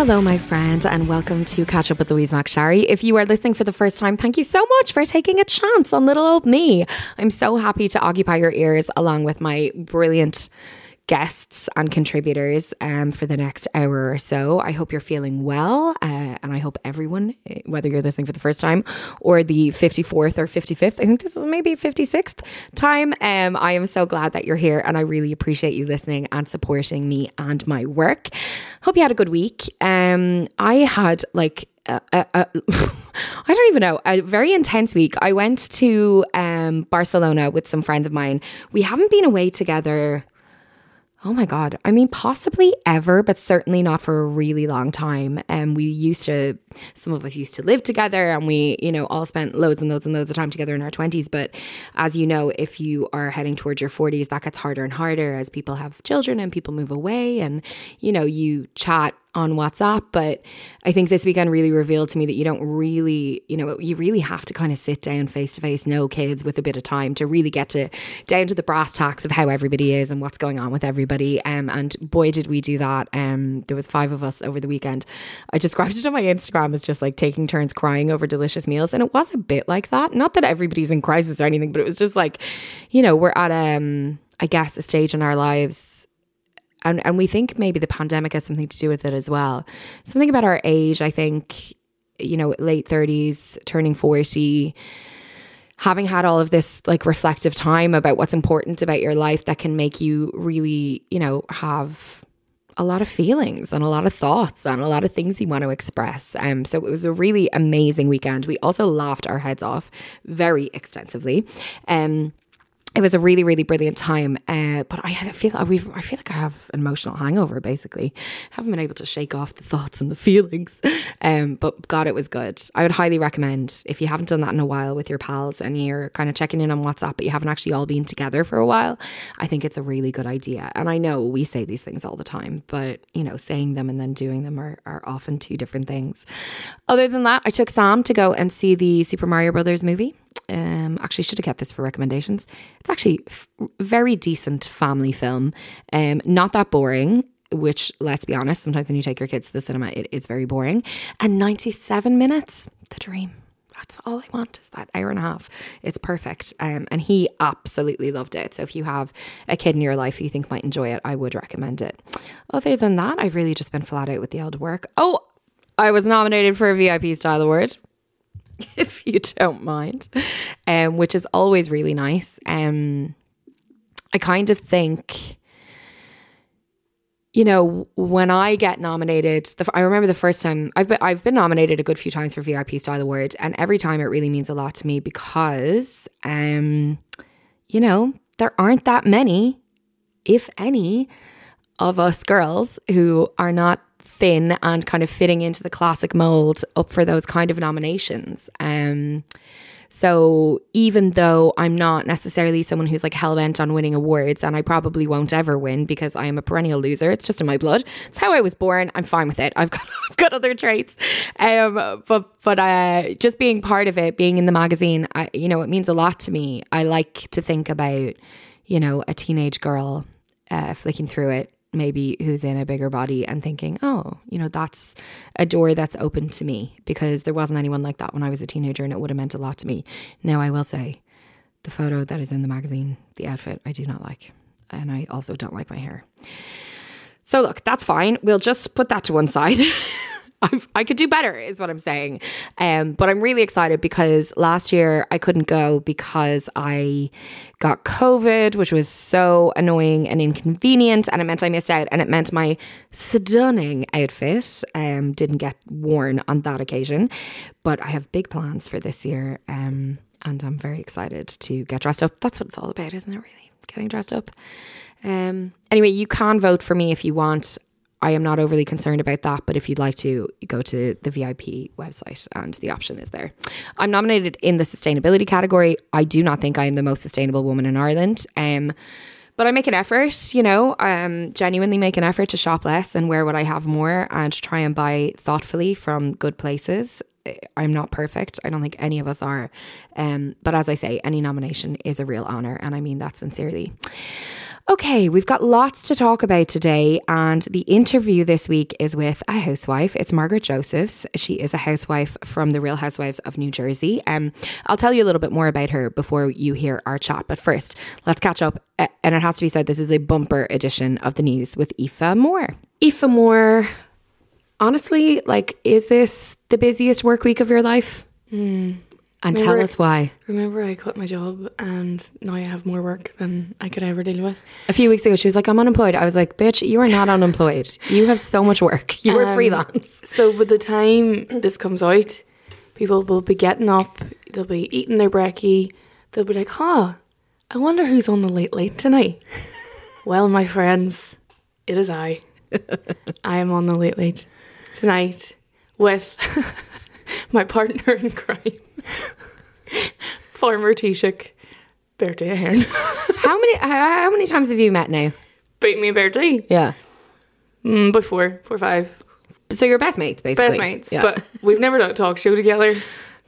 Hello, my friend, and welcome to Catch Up with Louise McSharry. If you are listening for the first time, thank you so much for taking a chance on little old me. I'm so happy to occupy your ears along with my brilliant guests and contributors um, for the next hour or so. I hope you're feeling well, uh, and I hope everyone, eh, whether you're listening for the first time or the 54th or 55th, I think this is maybe 56th time, um, I am so glad that you're here, and I really appreciate you listening and supporting me and my work. Hope you had a good week. Um, I had like I don't even know, a very intense week. I went to um, Barcelona with some friends of mine. We haven't been away together Oh my God. I mean, possibly ever, but certainly not for a really long time. And um, we used to, some of us used to live together and we, you know, all spent loads and loads and loads of time together in our 20s. But as you know, if you are heading towards your 40s, that gets harder and harder as people have children and people move away and, you know, you chat on WhatsApp. But I think this weekend really revealed to me that you don't really, you know, you really have to kind of sit down face to face, no kids with a bit of time to really get to down to the brass tacks of how everybody is and what's going on with everybody. Um, and boy, did we do that. Um, there was five of us over the weekend. I described it on my Instagram as just like taking turns crying over delicious meals, and it was a bit like that. Not that everybody's in crisis or anything, but it was just like, you know, we're at um, I guess a stage in our lives and and we think maybe the pandemic has something to do with it as well. Something about our age, I think, you know, late 30s, turning 40, having had all of this like reflective time about what's important about your life that can make you really, you know, have a lot of feelings and a lot of thoughts and a lot of things you want to express. Um, so it was a really amazing weekend. We also laughed our heads off very extensively. Um, it was a really, really brilliant time. Uh, but I feel I feel like I have an emotional hangover. Basically, haven't been able to shake off the thoughts and the feelings. Um, but God, it was good. I would highly recommend if you haven't done that in a while with your pals and you're kind of checking in on WhatsApp, but you haven't actually all been together for a while. I think it's a really good idea. And I know we say these things all the time, but you know, saying them and then doing them are, are often two different things. Other than that, I took Sam to go and see the Super Mario Brothers movie. Um, actually, should have kept this for recommendations. It's actually f- very decent family film. Um, not that boring. Which, let's be honest, sometimes when you take your kids to the cinema, it is very boring. And 97 minutes, the dream. That's all I want is that hour and a half. It's perfect. Um, and he absolutely loved it. So if you have a kid in your life who you think might enjoy it, I would recommend it. Other than that, I've really just been flat out with the elder work. Oh, I was nominated for a VIP Style Award. if you don't mind, um, which is always really nice. Um, I kind of think, you know, when I get nominated, the, I remember the first time I've been, I've been nominated a good few times for VIP Style Award, and every time it really means a lot to me because, um, you know, there aren't that many, if any, of us girls who are not thin and kind of fitting into the classic mold up for those kind of nominations. Um, so even though I'm not necessarily someone who's like hell bent on winning awards, and I probably won't ever win because I am a perennial loser. It's just in my blood. It's how I was born. I'm fine with it. I've got I've got other traits. Um, but but uh, just being part of it, being in the magazine, I, you know, it means a lot to me. I like to think about, you know, a teenage girl uh, flicking through it maybe who's in a bigger body and thinking, oh, you know, that's a door that's open to me because there wasn't anyone like that when I was a teenager and it would have meant a lot to me. Now, I will say the photo that is in the magazine, the outfit, I do not like. And I also don't like my hair. So, look, that's fine. We'll just put that to one side. I've, i could do better, is what I'm saying. Um, but I'm really excited because last year I couldn't go because I got COVID, which was so annoying and inconvenient, and it meant I missed out, and it meant my stunning outfit um, didn't get worn on that occasion. But I have big plans for this year, um, and I'm very excited to get dressed up. That's what it's all about, isn't it? Really, getting dressed up. Um, anyway, you can vote for me if you want. I am not overly concerned about that, but if you'd like to, go to the VIP website and the option is there. I'm nominated in the sustainability category. I do not think I am the most sustainable woman in Ireland. Um, but I make an effort, you know, um, genuinely make an effort to shop less and wear what I have more and try and buy thoughtfully from good places. I'm not perfect. I don't think any of us are. Um, but as I say, any nomination is a real honour, and I mean that sincerely. Okay, we've got lots to talk about today, and the interview this week is with a housewife. It's Margaret Josephs. She is a housewife from the Real Housewives of New Jersey. Um, I'll tell you a little bit more about her before you hear our chat, but first, let's catch up. And it has to be said, this is a bumper edition of the news with Aoife Moore. Aoife Moore, honestly, like, is this the busiest work week of your life? Mm. And remember, tell us why. Remember, I quit my job and now I have more work than I could ever deal with. A few weeks ago, she was like, I'm unemployed. I was like, bitch, you are not unemployed. You have so much work. You are um, freelance. So, by the time this comes out, people will be getting up, they'll be eating their brekkie, they'll be like, huh, I wonder who's on the late late tonight. well, my friends, it is I. I am on the late late tonight with my partner in crime, former Taoiseach, Bertie Ahern. how many how, how, many times have you met now? Beat me Bertie. Yeah. Mm, but five. So you're best mates, basically. Best mates, yeah. but we've never done a talk show together,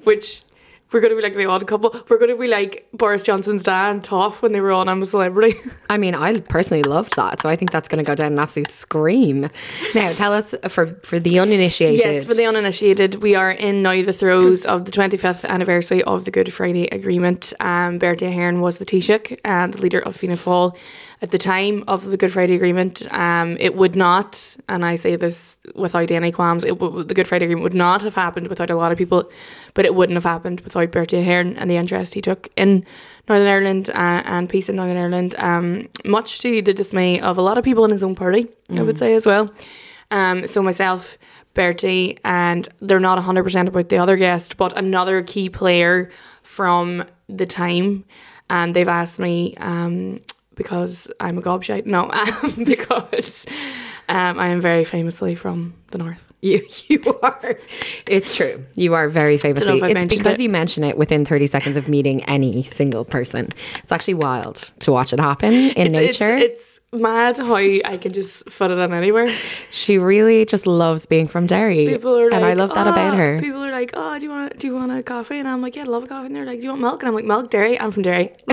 which we're going to be like the odd couple. We're going to be like Boris Johnson's dad and Toff when they were on I'm a Celebrity. I mean, I personally loved that, so I think that's going to go down an absolute scream. Now, tell us for for the uninitiated. Yes, for the uninitiated, we are in now the throes of the 25th anniversary of the Good Friday Agreement. Um, Bertie Ahern was the Taoiseach and the leader of Fianna Fáil at the time of the Good Friday Agreement, um, it would not, and I say this without any qualms, it w- the Good Friday Agreement would not have happened without a lot of people, but it wouldn't have happened without Bertie Ahern and the interest he took in Northern Ireland uh, and peace in Northern Ireland, um, much to the dismay of a lot of people in his own party, mm. I would mm. say as well. Um, so myself, Bertie, and they're not 100% about the other guest, but another key player from the time. And they've asked me um, because I'm a gobshite. No, um, because um, I am very famously from the north. You you are. It's true. You are very famously. It's because it. you mention it within 30 seconds of meeting any single person. It's actually wild to watch it happen in it's, nature. It's, it's mad how I can just fit it in anywhere. She really just loves being from Derry. People are like, and I love that oh, about her. People are like, "Oh, do you want do you want a coffee?" And I'm like, "Yeah, I love a coffee." And they're like, "Do you want milk?" And I'm like, "Milk, Derry. I'm from Derry."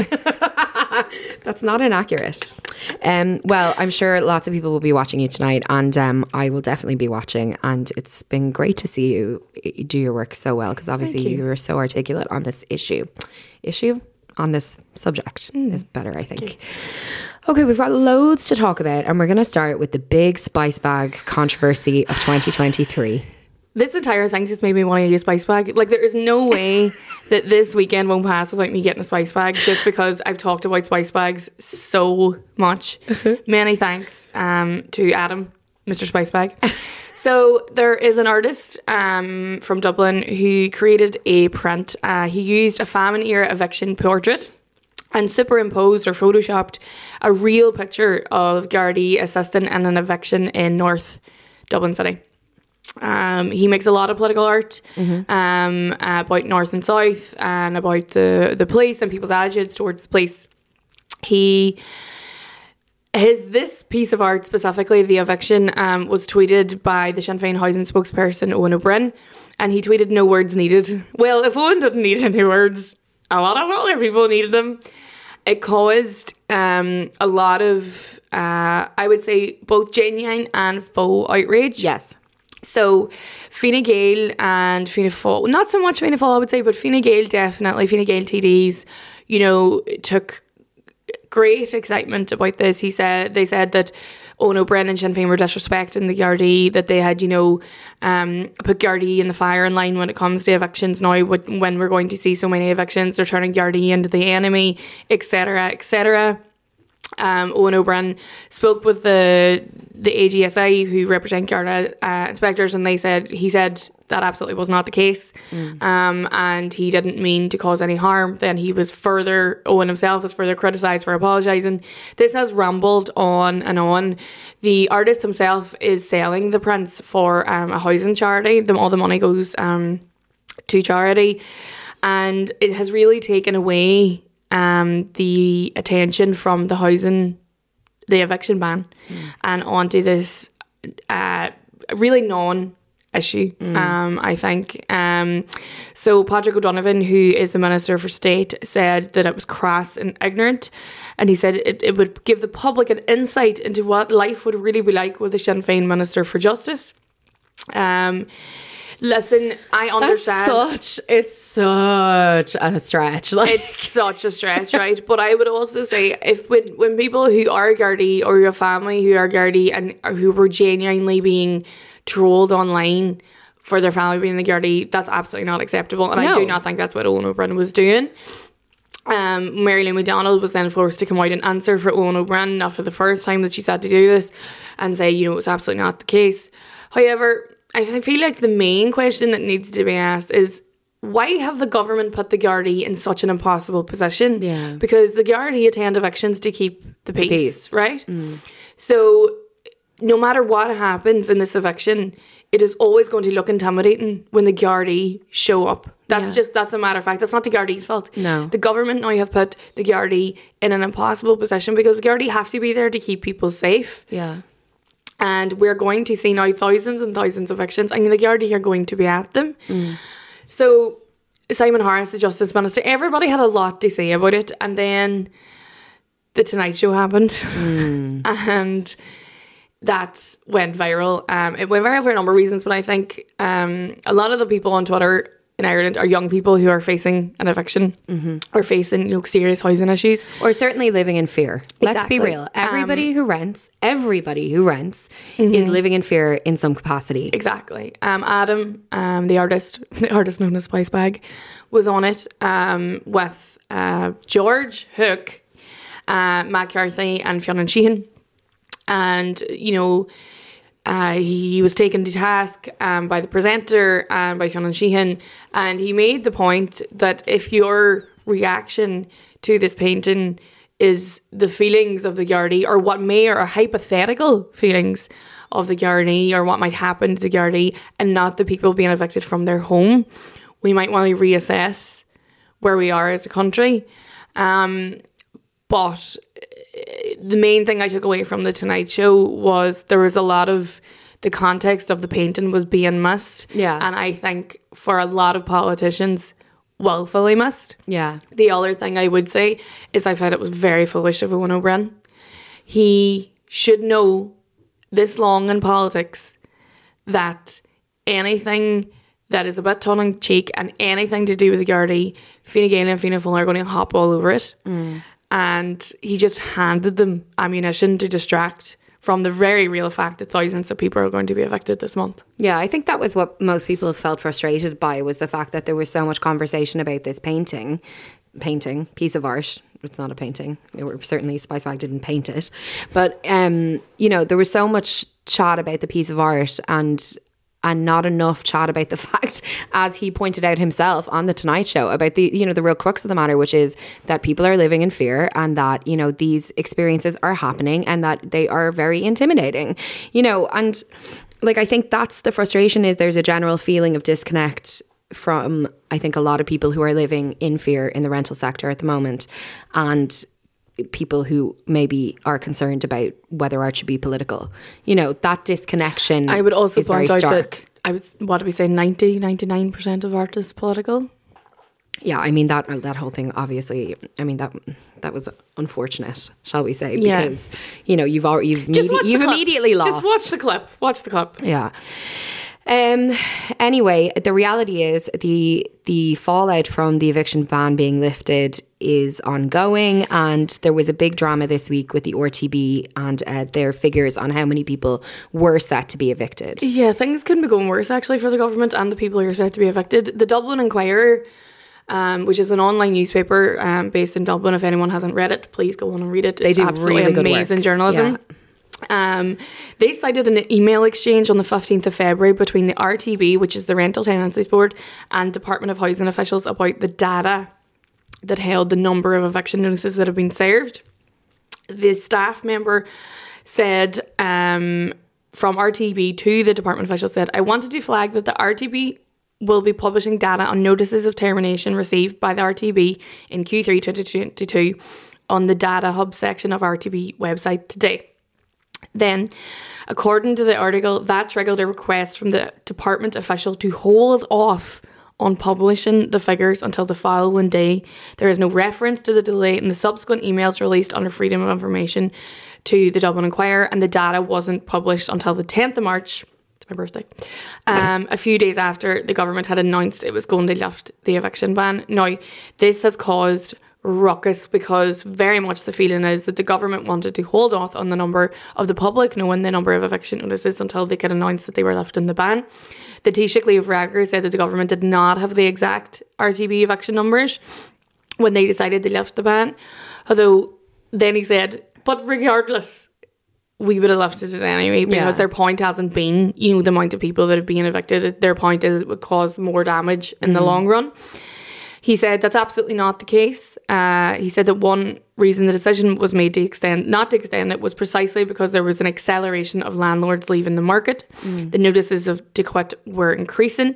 That's not inaccurate. Um, well, I'm sure lots of people will be watching you tonight, and um, I will definitely be watching. And it's been great to see you do your work so well because obviously you. you were so articulate on this issue. Issue on this subject mm. is better, I think. Okay. we've got loads to talk about, and we're going to start with the big spice bag controversy of 2023. This entire thing just made me want to use a spice bag. Like, there is no way that this weekend won't pass without me getting a spice bag just because I've talked about spice bags so much. Many thanks um, to Adam, Mr. Spice Bag. So there is an artist um, from Dublin who created a print. Uh, he used a famine era eviction portrait and superimposed or photoshopped a real picture of Gardaí assisting in an eviction in North Dublin City. Um, he makes a lot of political art mm-hmm. um, about North and South and about the, the police and people's attitudes towards the police. He his this piece of art specifically, the eviction, um, was tweeted by the Sinn Féin housing spokesperson Eoin Ó Broin, and he tweeted, "No words needed." Well, if Eoin didn't need any words, a lot of other people needed them. it caused um, a lot of, uh, I would say, both genuine and faux outrage. Yes. So Fine Gael and Fianna Fáil, not so much Fianna Fáil, I would say, but Fine Gael definitely, Fine Gael TDs, you know, took great excitement about this. He said they said that Eoin Ó Broin and Sinn Féin were disrespecting the Gardaí, that they had, you know, um, put Gardaí in the firing line when it comes to evictions now, when we're going to see so many evictions, they're turning Gardaí into the enemy, etc., etc. Um, Eoin Ó Broin spoke with the the AGSI who represent Garda uh, inspectors, and they said he said that absolutely was not the case, mm. um, and he didn't mean to cause any harm. Then he was further Eoin himself was further criticised for apologising. This has rambled on and on. The artist himself is selling the prints for um, a housing charity. The, all the money goes um, to charity, and it has really taken away um, the attention from the housing, the eviction ban, mm. and onto this uh, really non issue. Mm. Um, I think. Um, so Patrick O'Donovan, who is the Minister for State, said that it was crass and ignorant, and he said it, it would give the public an insight into what life would really be like with a Sinn Féin Minister for Justice. Um, Listen, I understand. That's such it's such a stretch. Like it's such a stretch, right? but I would also say if when when people who are Gardaí or your family who are Gardaí and who were genuinely being trolled online for their family being a Gardaí, that's absolutely not acceptable. And no. I do not think that's what Eoin Ó Broin was doing. Um, Mary Lou McDonald was then forced to come out and answer for Eoin Ó Broin, not for the first time that she's had to do this, and say, you know, it's absolutely not the case. However, I feel like the main question that needs to be asked is why have the government put the Gardaí in such an impossible position? Yeah. Because the Gardaí attend evictions to keep the peace, the peace. right? Mm. So no matter what happens in this eviction, it is always going to look intimidating when the Gardaí show up. That's yeah. just that's a matter of fact. That's not the Gardaí's fault. No. The government now have put the Gardaí in an impossible position because the Gardaí have to be there to keep people safe. Yeah and we're going to see now thousands and thousands of evictions, and the Gardaí are going to be at them. Mm. So Simon Harris, the Justice Minister, everybody had a lot to say about it, and then the Tonight Show happened, mm. and that went viral. Um, it went viral for a number of reasons, but I think um, a lot of the people on Twitter in Ireland are young people who are facing an eviction mm-hmm. or facing you know, serious housing issues. Or certainly living in fear. Exactly. Let's be real. Everybody um, who rents, everybody who rents mm-hmm. is living in fear in some capacity. Exactly. Um, Adam, um, the artist, the artist known as Spice Bag, was on it um, with uh, George Hook, uh, Matt Carthy, and Fionn Sheahan. And, you know, uh, he was taken to task um, by the presenter and by Fionn Sheahan, and he made the point that if your reaction to this painting is the feelings of the Gardaí, or what may or hypothetical feelings of the Gardaí, or what might happen to the Gardaí, and not the people being evicted from their home, we might want to reassess where we are as a country. Um, but the main thing I took away from the Tonight Show was there was a lot of the context of the painting was being missed. Yeah. And I think for a lot of politicians, willfully missed. Yeah. The other thing I would say is I found it was very foolish of Eoin Ó Broin. He should know this long in politics that anything that is a bit tongue in cheek and anything to do with the Gardaí, Fine Gael and Fianna Fáil are going to hop all over it. Mm and he just handed them ammunition to distract from the very real fact that thousands of people are going to be affected this month. Yeah, I think that was what most people felt frustrated by was the fact that there was so much conversation about this painting, painting, piece of art. It's not a painting. It certainly Spice Bag didn't paint it, but um, you know there was so much chat about the piece of art and and not enough chat about the fact, as he pointed out himself on the Tonight Show, about the you know the real crux of the matter, which is that people are living in fear and that you know these experiences are happening and that they are very intimidating, you know, and like I think that's the frustration is there's a general feeling of disconnect from I think a lot of people who are living in fear in the rental sector at the moment, and people who maybe are concerned about whether art should be political. You know, that disconnection. I would also point out that I would, what do we say, 90, 99% of art is political. yeah, I mean that that whole thing. Obviously, I mean that that was unfortunate, shall we say? Yeah. Because you know you've already you've Just immedi- watch the you've immediately lost. Just watch the clip. Watch the clip. Yeah. Um. Anyway, the reality is the the fallout from the eviction ban being lifted is ongoing, and there was a big drama this week with the RTB and uh, their figures on how many people were set to be evicted. Yeah, things couldn't be going worse actually for the government and the people who are set to be evicted. The Dublin Inquirer, um, which is an online newspaper um, based in Dublin. If anyone hasn't read it, please go on and read it. They do absolutely really amazing journalism. Um, they cited an email exchange on the 15th of February between the RTB, which is the Rental Tenancies Board, and Department of Housing officials about the data that held the number of eviction notices that have been served. The staff member said um, from RTB to the department official said, I wanted to flag that the RTB will be publishing data on notices of termination received by the RTB in Q3 2022 on the data hub section of RTB website today. Then, according to the article, that triggered a request from the department official to hold off on publishing the figures until the following day. There is no reference to the delay in the subsequent emails released under Freedom of Information to the Dublin Inquirer, and the data wasn't published until the 10th of March. It's my birthday. Um, a few days after the government had announced it was going to lift the eviction ban. Now, this has caused ruckus because very much the feeling is that the government wanted to hold off on the number of the public knowing the number of eviction notices until they could announce that they were left in the ban. The Taoiseach Leo Varadkar said that the government did not have the exact RTB eviction numbers when they decided they left the ban. Although then he said, but regardless, we would have left it anyway because Yeah. their point hasn't been, you know, the amount of people that have been evicted. Their point is it would cause more damage in the mm. long run. He said that's absolutely not the case. Uh, he said that one reason the decision was made to extend, not to extend it, was precisely because there was an acceleration of landlords leaving the market. The notices of to quit were increasing,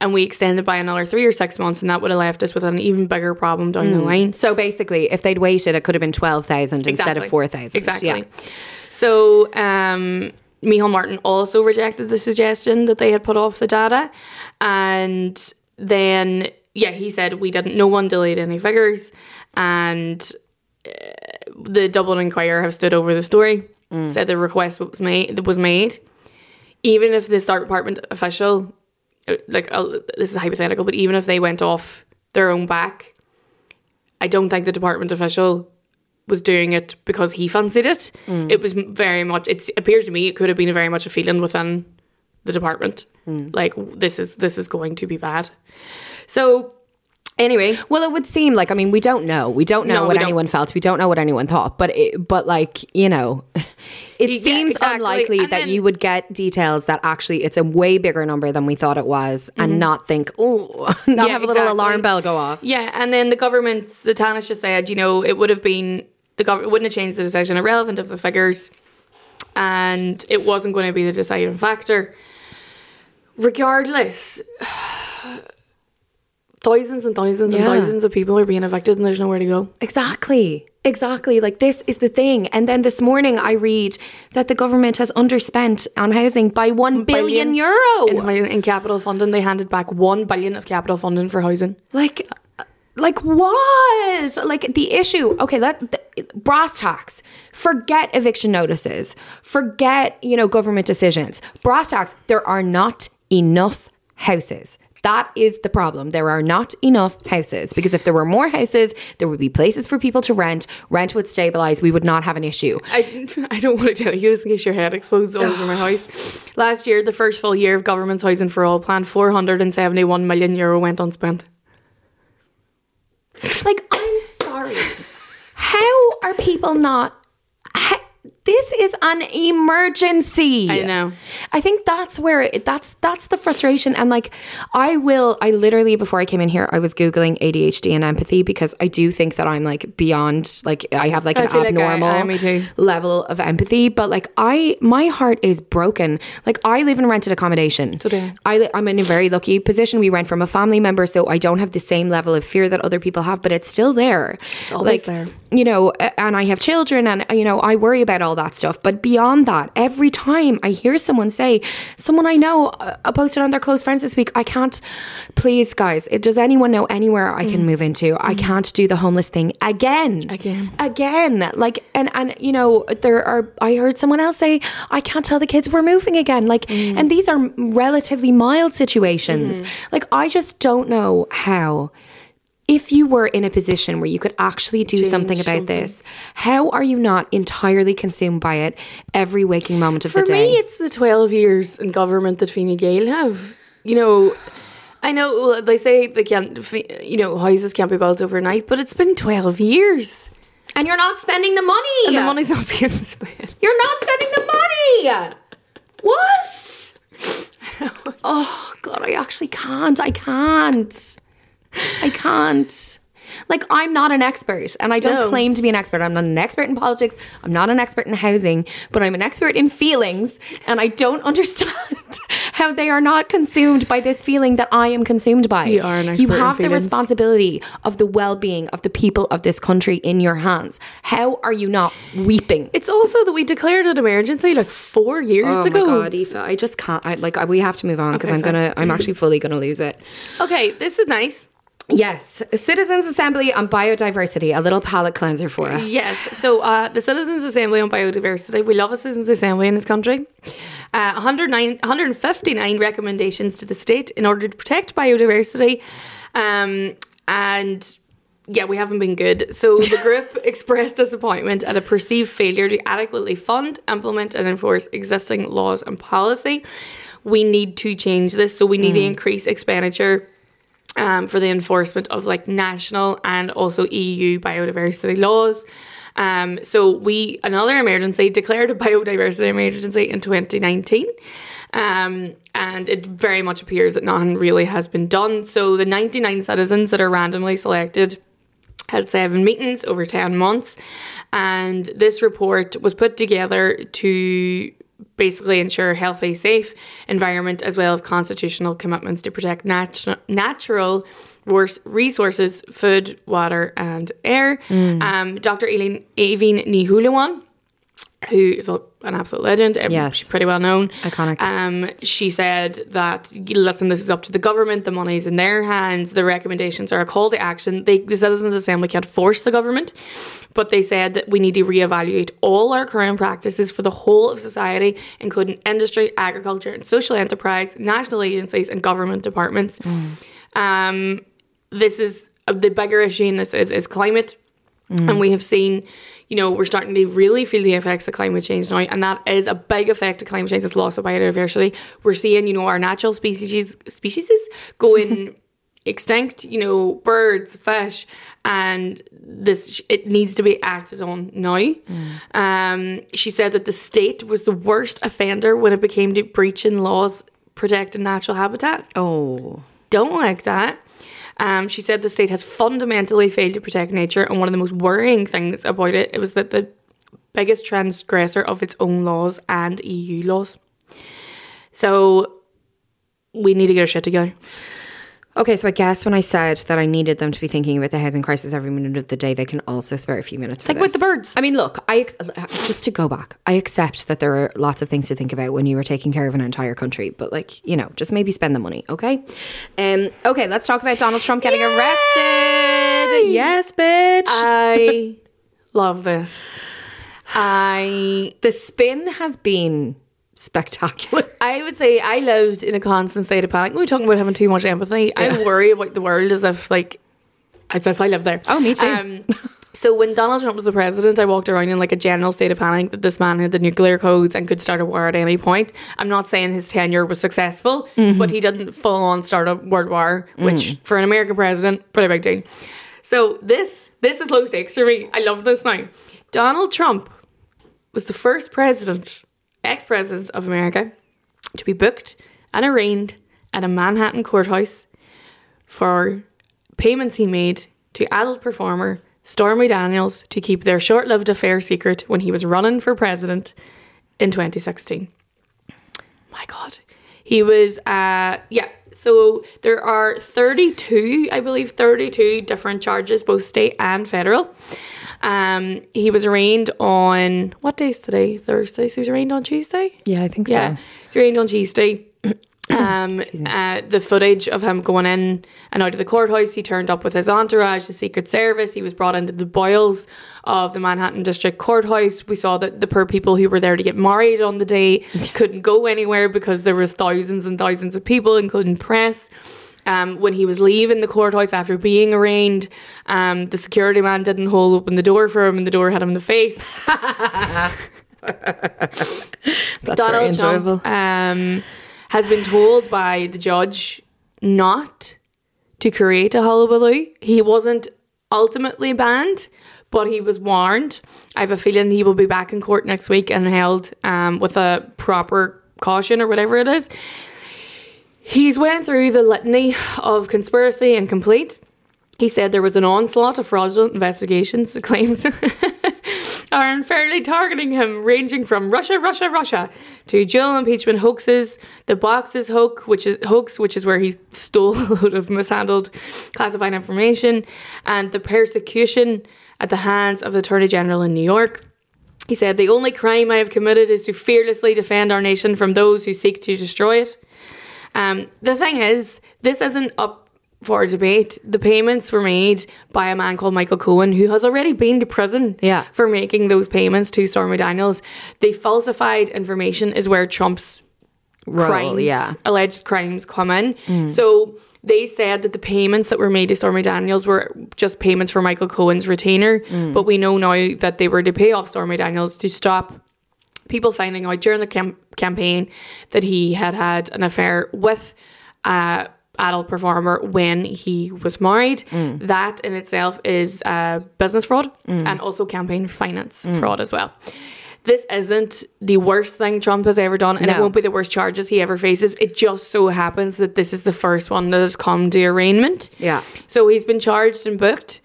and we extended by another three or six months, and that would have left us with an even bigger problem down the line. So basically, if they'd waited, it could have been twelve thousand instead of four thousand. Exactly. Yeah. So um, Micheál Martin also rejected the suggestion that they had put off the data, and then yeah, he said we didn't. No one delayed any figures, and uh, the Dublin Inquirer have stood over the story. Said the request was made was made, even if the Start Department official, uh, like uh, this is hypothetical, but even if they went off their own back, I don't think the department official was doing it because he fancied it. It was very much. It appears to me it could have been very much a feeling within the department, like this is this is going to be bad. So anyway, Well, it would seem like I mean we don't know. We don't know No, what don't. anyone felt. We don't know what anyone thought. But it, but like you know, it Yeah, seems exactly. unlikely And that then- you would get details that actually it's a way bigger number than we thought it was, and not think oh, not Mm-hmm. Yeah, have a little exactly. alarm bell go off. Yeah, and then the government, the Taoiseach just said, you know, it would have been the government wouldn't have changed the decision, irrelevant of the figures, and it wasn't going to be the deciding factor. Regardless, thousands and thousands and thousands of people are being evicted, and there's nowhere to go. Exactly. Exactly. Like this is the thing. And then this morning I read that the government has underspent on housing by one billion, euro. in, in capital funding. They handed back one billion of capital funding for housing. like like what like the issue okay let the, brass tacks forget eviction notices forget you know government decisions brass tacks there are not enough houses that is the problem. There are not enough houses because if there were more houses, there would be places for people to rent. Rent would stabilize. We would not have an issue. I, I don't want to tell you this in case your head explodes all over my house. Last year, the first full year of government's Housing for All plan, 471 million euro went unspent. Like, I'm sorry. How are people not? This is an emergency. I know. I think that's where it, that's that's the frustration. And like, I will. I literally before I came in here, I was googling ADHD and empathy because I do think that I'm like beyond. Like, I have like I an feel like I- abnormal I- level of empathy. But like, I my heart is broken. Like, I live in rented accommodation. So do I. I'm in a very lucky position. We rent from a family member, so I don't have the same level of fear that other people have, but it's still there. always like, there. You know, and I have children, and you know, I worry about all that stuff. But beyond that, every time I hear someone say, someone I know uh, posted on their close friends this week, I can't, please, guys, it, does anyone know anywhere I can mm-hmm. move into? I mm-hmm. can't do the homeless thing again. Again. Again. Like, and, and, you know, there are, I heard someone else say, I can't tell the kids we're moving again. Like, mm. and these are relatively mild situations. Mm-hmm. Like, I just don't know how if you were in a position where you could actually do something about something. this, how are you not entirely consumed by it every waking moment of For the day? For me, it's the 12 years in government that Fine Gael have. You know, I know they say they can't, you know, houses can't be built overnight, but it's been 12 years. and you're not spending the money. And the money's not being spent. You're not spending the money. What? oh God, I actually can't. I can't. I can't. Like I'm not an expert and I don't No. claim to be an expert. I'm not an expert in politics. I'm not an expert in housing, but I'm an expert in feelings and I don't understand how they are not consumed by this feeling that I am consumed by. You are an You expert in have the responsibility of the well-being of the people of this country in your hands. How are you not weeping? It's also that we declared an emergency like four years Oh ago. my god, Aoife, I just can't. I, like, I, we have to move on because Okay, I'm fine. gonna. I'm actually fully gonna lose it. Okay, this is nice. Yes, Citizens Assembly on Biodiversity, a little palate cleanser for us. Yes. So uh, the Citizens Assembly on Biodiversity, we love a Citizens Assembly in this country. Uh, 109, 159 recommendations to the state in order to protect biodiversity. Um, and yeah, we haven't been good. So the group expressed disappointment at a perceived failure to adequately fund, implement, and enforce existing laws and policy. We need to change this. So we need to increase expenditure um, for the enforcement of like national and also EU biodiversity laws. Um, so we another emergency declared a biodiversity emergency in 2019. Um, and it very much appears that nothing really has been done. So the 99 citizens that are randomly selected had seven meetings over 10 months. And this report was put together to basically ensure a healthy, safe environment as well as constitutional commitments to protect natu- natural resources, food, water, and air. Um, Dr. Eileen Aoibheann Ní Shúilleabháin, who is a, an absolute legend, Yes. she's pretty well known. Iconic. Um, she said that listen, this is up to the government. The money's in their hands. The recommendations are a call to action. They, the Citizens Assembly can't force the government, but they said that we need to reevaluate all our current practices for the whole of society, including industry, agriculture, and social enterprise, national agencies, and government departments. Um, this is uh, the bigger issue in this is, is climate. And we have seen, you know, we're starting to really feel the effects of climate change now, and that is a big effect of climate change. Is loss of biodiversity. We're seeing, you know, our natural species species going extinct. You know, birds, fish, and this it needs to be acted on now. Um, she said that the state was the worst offender when it became to breaching laws protecting natural habitat Oh, don't like that. Um, she said the state has fundamentally failed to protect nature, and one of the most worrying things about it, it was that the biggest transgressor of its own laws and EU laws. So we need to get our shit together. Okay. So I guess when I said that I needed them to be thinking about the housing crisis every minute of the day, they can also spare a few minutes. Think about the birds. I mean, look, I just to go back, I accept that there are lots of things to think about when you are taking care of an entire country, but like you know, just maybe spend the money, okay? Um, okay, let's talk about Donald Trump getting arrested. Yes, bitch. I love this. I the spin has been spectacular. I would say I lived in a constant state of panic. We were talking about having too much empathy. I worry about the world as if like as if I lived there. Oh, me too. Um, so when Donald Trump was the president, I walked around in like a general state of panic that this man had the nuclear codes and could start a war at any point. I'm not saying his tenure was successful, Mm-hmm. but he didn't full on start a world war, which Mm. for an American president, pretty big deal. So this this is low stakes for me. I love this now. Donald Trump was the first president, ex president of America, to be booked and arraigned at a Manhattan courthouse for payments he made to adult performer Stormy Daniels to keep their short lived affair secret when he was running for president in 2016. My God. He was, uh, yeah. So there are 32, I believe, 32 different charges, both state and federal. Um, he was arraigned on what day is today? Thursday. So he was arraigned on Tuesday. Yeah, I think Yeah, so. he's arraigned on Tuesday. Um, uh, the footage of him going in and out of the courthouse, he turned up with his entourage, the Secret Service. He was brought into the boils of the Manhattan District Courthouse. We saw that the poor people who were there to get married on the day couldn't go anywhere because there was thousands and thousands of people, including press. Um, when he was leaving the courthouse after being arraigned, um, the security man didn't hold open the door for him, and the door hit him in the face. That's Donald enjoyable. Trump um, has been told by the judge not to create a hullabaloo. He wasn't ultimately banned, but he was warned. I have a feeling he will be back in court next week and held um, with a proper caution or whatever it is. He's went through the litany of conspiracy and complete. He said there was an onslaught of fraudulent investigations, the claims are unfairly targeting him, ranging from Russia, Russia, Russia to dual impeachment hoaxes, the boxes hoax, which is hoax, which is where he stole a load of mishandled classified information, and the persecution at the hands of the Attorney General in New York. He said, The only crime I have committed is to fearlessly defend our nation from those who seek to destroy it. Um, the thing is, this isn't up for debate. The payments were made by a man called Michael Cohen, who has already been to prison Yeah. for making those payments to Stormy Daniels. The falsified information is where Trump's Role, crimes, yeah. alleged crimes come in. So they said that the payments that were made to Stormy Daniels were just payments for Michael Cohen's retainer, but we know now that they were to pay off Stormy Daniels to stop people finding out during the cam- campaign that he had had an affair with a adult performer when he was married. Mm. That in itself is uh, business fraud mm. and also campaign finance mm. fraud as well. This isn't the worst thing Trump has ever done, and it won't be the worst charges he ever faces. It just so happens that this is the first one that has come to arraignment. Yeah. So he's been charged and booked,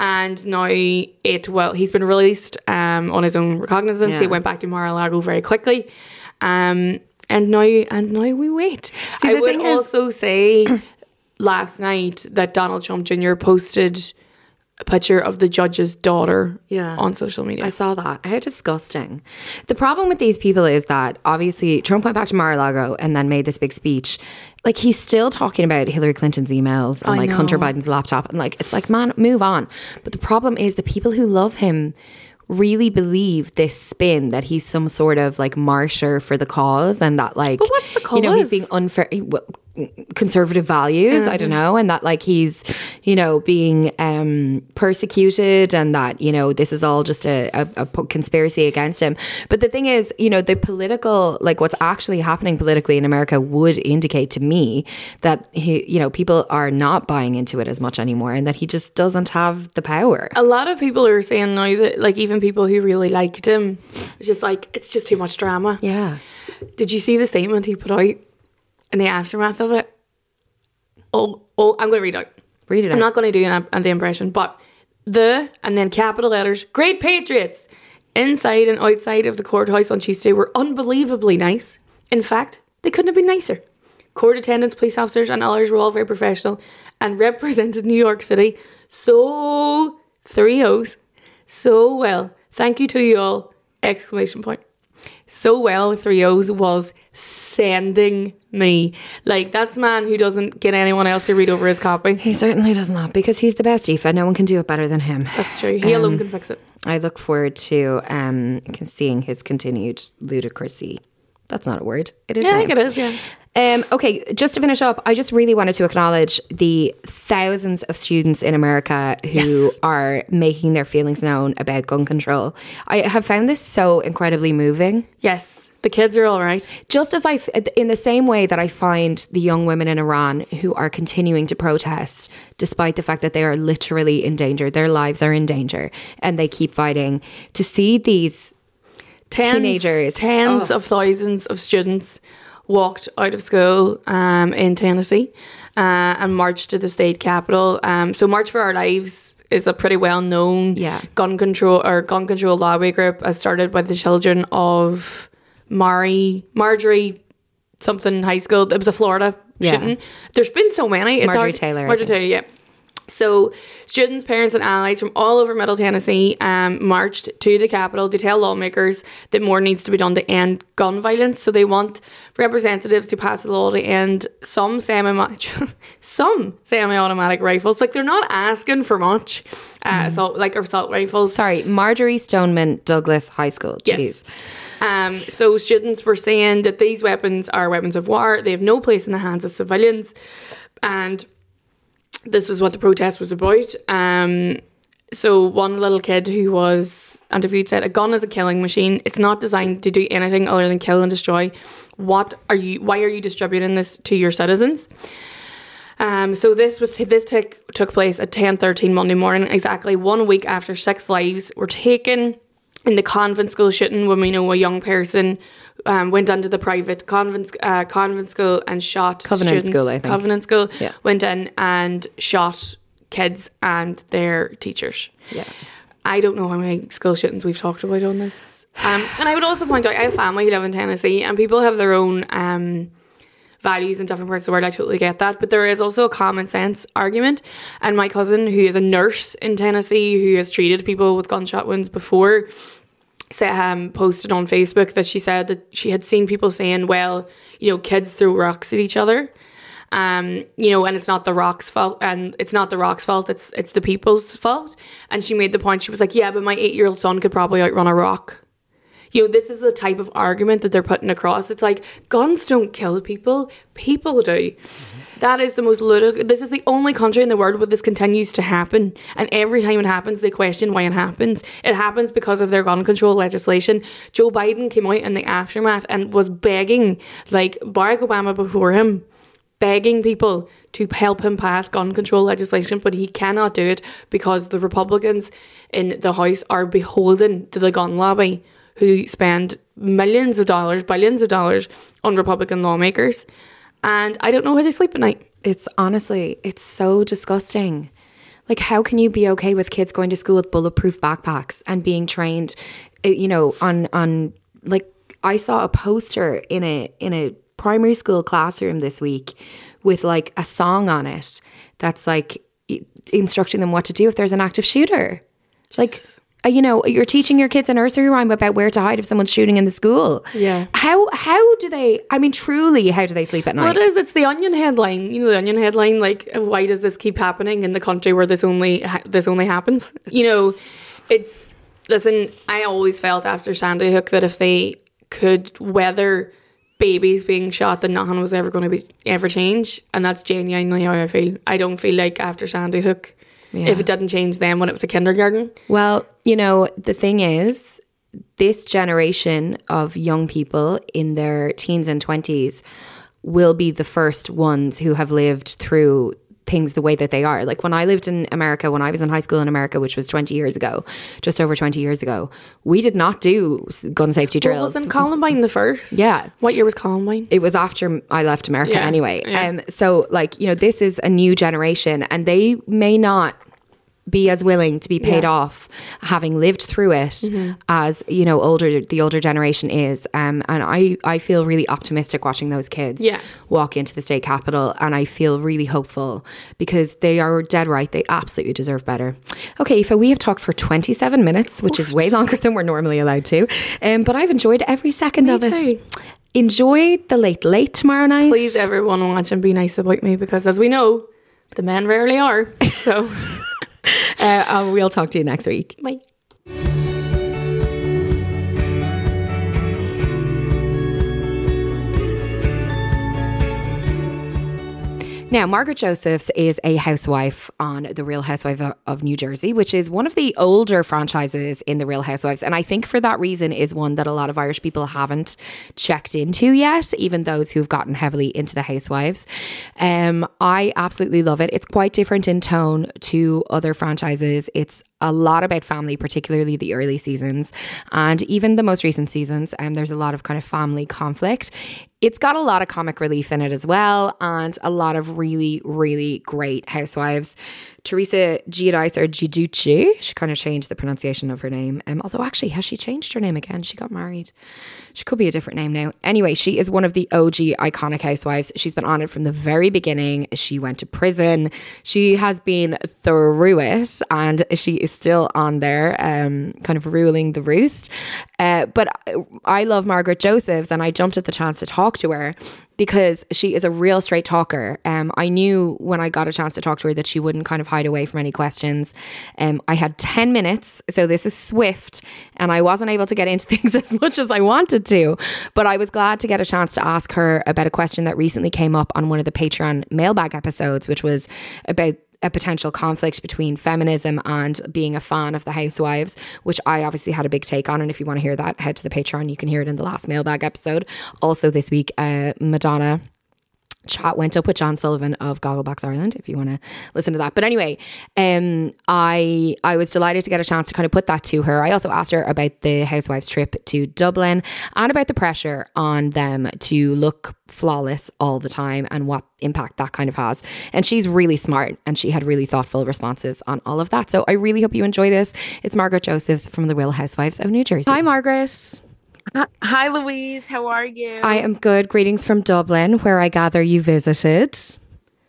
and now it well he's been released um, on his own recognizance. He went back to Mar-a-Lago very quickly, um, and now and now we wait. See, I would is- also say last night that Donald Trump Jr. posted a picture of the judge's daughter Yeah. on social media. I saw that. How disgusting. The problem with these people is that obviously Trump went back to Mar-a-Lago and then made this big speech. Like he's still talking about Hillary Clinton's emails and I like Hunter. Biden's laptop and like it's like man, move on. But the problem is the people who love him really believe this spin that he's some sort of like martyr for the cause and that like what's the you know he's being unfair well, conservative values i don't mm. know and that like he's you know being um persecuted and that you know this is all just a, a, a conspiracy against him but the thing is you know the political like what's actually happening politically in america would indicate to me that he you know people are not buying into it as much anymore and that he just doesn't have the power a lot of people are saying now that like even people who really liked him, it's just like it's just too much drama. yeah Did you see the statement he put out in the aftermath of it? Oh, oh, I'm going to read out. Read it I'm out. not going to do an, an the impression, but the and then capital letters, great patriots, inside and outside of the courthouse on Tuesday were unbelievably nice. In fact, they couldn't have been nicer. Court attendants, police officers, and others were all very professional and represented New York City so three O's so well. Thank you to you all! Exclamation point so well with three O's was sending me. Like that's a man who doesn't get anyone else to read over his copy. he certainly does not because he's the best Aoife. no one can do it better than him That's true. He alone can fix it. I look forward to um, seeing his continued ludicrousy. That's not a word. It is. Yeah, I think it is, yeah. Um, okay, just to finish up, I just really wanted to acknowledge the thousands of students in America who are making their feelings known about gun control. I have found this so incredibly moving. Yes. The kids are all right. Just as I, f- in the same way that I find the young women in Iran who are continuing to protest, despite the fact that they are literally in danger, their lives are in danger, and they keep fighting, to see these Tens, Teenagers. Tens Oh. of thousands of students walked out of school um, in Tennessee uh, and marched to the state capitol. Um, so March for Our Lives is a pretty well known Yeah. gun control or gun control lobby group uh, started by the children of Mari Marjorie something high school. It was a Florida Yeah. shooting. There's been so many. It's Marjorie hard- Taylor, Marjorie. Taylor, yeah. So, students, parents, and allies from all over Middle Tennessee um, marched to the Capitol to tell lawmakers that more needs to be done to end gun violence. So, they want representatives to pass a law to end some semi some semi-automatic rifles. Like they're not asking for much, uh, assault like assault rifles. Sorry, Marjory Stoneman Douglas High School. Yes. Um, so students were saying that these weapons are weapons of war. They have no place in the hands of civilians, and this is what the protest was about. Um, so one little kid who was interviewed said, "A gun is a killing machine. It's not designed to do anything other than kill and destroy. What are you? Why are you distributing this to your citizens?" Um, so this was this took took place at ten thirteen Monday morning, exactly one week after six lives were taken in the convent school shooting. When we know a young person um, went into the private convent uh, convent school and shot Covenant students. school, I think. Covenant school Yeah. went in and shot kids and their teachers. Yeah. I don't know how many school shootings we've talked about on this. Um, and I would also point out I have family who live in Tennessee and people have their own um, values in different parts of the world. I totally get that. But there is also a common sense argument. And my cousin, who is a nurse in Tennessee, who has treated people with gunshot wounds before, um, posted on Facebook that she said that she had seen people saying, well, you know, kids throw rocks at each other. Um, you know, and it's not the rock's fault, and it's not the rock's fault. It's it's the people's fault. And she made the point. She was like, "Yeah, but my eight year old son could probably outrun a rock." You know, this is the type of argument that they're putting across. It's like guns don't kill people; people do. That is the most ludicrous. This is the only country in the world where this continues to happen. And every time it happens, they question why it happens. It happens because of their gun control legislation. Joe Biden came out in the aftermath and was begging, like Barack Obama before him, begging people to help him pass gun control legislation, but he cannot do it because the Republicans in the House are beholden to the gun lobby who spend millions of dollars, billions of dollars on Republican lawmakers. And I don't know how they sleep at night. It's honestly, it's so disgusting. Like, how can you be okay with kids going to school with bulletproof backpacks and being trained, uh, you know, on on like I saw a poster in a in a primary school classroom this week with like a song on it that's like instructing them what to do if there's an active shooter. Like, Uh, you know, you're teaching your kids a nursery rhyme about where to hide if someone's shooting in the school. Yeah. How how do they? I mean, truly, how do they sleep at night? What is? It's the Onion headline. You know the Onion headline. Like, why does this keep happening in the country where this only ha- this only happens? You know, it's listen. I always felt after Sandy Hook that if they could weather babies being shot, then nothing was ever going to be ever change, and that's genuinely how I feel. I don't feel like after Sandy Hook, if it didn't change then when it was a kindergarten. Well, you know, the thing is, this generation of young people in their teens and 20s will be the first ones who have lived through things the way that they are. Like when I lived in America, when I was in high school in America, which was 20 years ago, just over 20 years ago, we did not do gun safety Well, drills. wasn't Columbine the first? Yeah. What year was Columbine? it was after I left America Yeah, anyway. yeah. Um, so like, you know, this is a new generation and they may not be as willing to be paid Yeah. Mm-hmm. off having lived through it as you know older the older generation is um and i i feel really optimistic watching those kids Yeah. walk into the state capitol and i feel really hopeful because they are dead right they absolutely deserve better okay Aoife, we have talked for 27 minutes which is way longer than we're normally allowed to um but i've enjoyed every second Me of it enjoy the late late tomorrow night Please, everyone, watch and be nice about me because, as we know, the men rarely are. So, uh, uh, we'll talk to you next week bye. Now, Margaret Josephs is a housewife on The Real Housewife of, New Jersey, which is one of the older franchises in The Real Housewives. And I think for that reason is one that a lot of Irish people haven't checked into yet, even those who've gotten heavily into the housewives. Um, I absolutely love it. It's quite different in tone to other franchises. It's a lot about family, particularly the early seasons and even the most recent seasons. And there's a lot of kind of family conflict. It's got a lot of comic relief in it as well, and a lot of really, really great housewives Teresa Giudice or Giudice. She kind of changed the pronunciation of her name. Um, although, actually, has she changed her name again? She got married. She could be a different name now. Anyway, she is one of the OG iconic housewives. She's been on it from the very beginning. She went to prison. She has been through it and she is still on there, um, kind of ruling the roost. Uh, but I love Margaret Josephs and I jumped at the chance to talk to her because she is a real straight talker. Um, I knew when I got a chance to talk to her that she wouldn't kind of hide away from any questions. Um, I had 10 minutes, so this is swift, and I wasn't able to get into things as much as I wanted to. But I was glad to get a chance to ask her about a question that recently came up on one of the Patreon mailbag episodes, which was about a potential conflict between feminism and being a fan of the housewives, which I obviously had a big take on. And if you want to hear that, head to the Patreon. You can hear it in the last mailbag episode. Also, this week, uh, Madonna chat went up with John Sullivan of Gogglebox Ireland if you want to listen to that. But anyway, um I I was delighted to get a chance to kind of put that to her. I also asked her about the housewives trip to Dublin and about the pressure on them to look flawless all the time and what impact that kind of has. And she's really smart and she had really thoughtful responses on all of that. So I really hope you enjoy this. It's Margaret Josephs from the Real Housewives of New Jersey. Hi Margaret. Hi, Louise. How are you? I am good. Greetings from Dublin, where I gather you visited.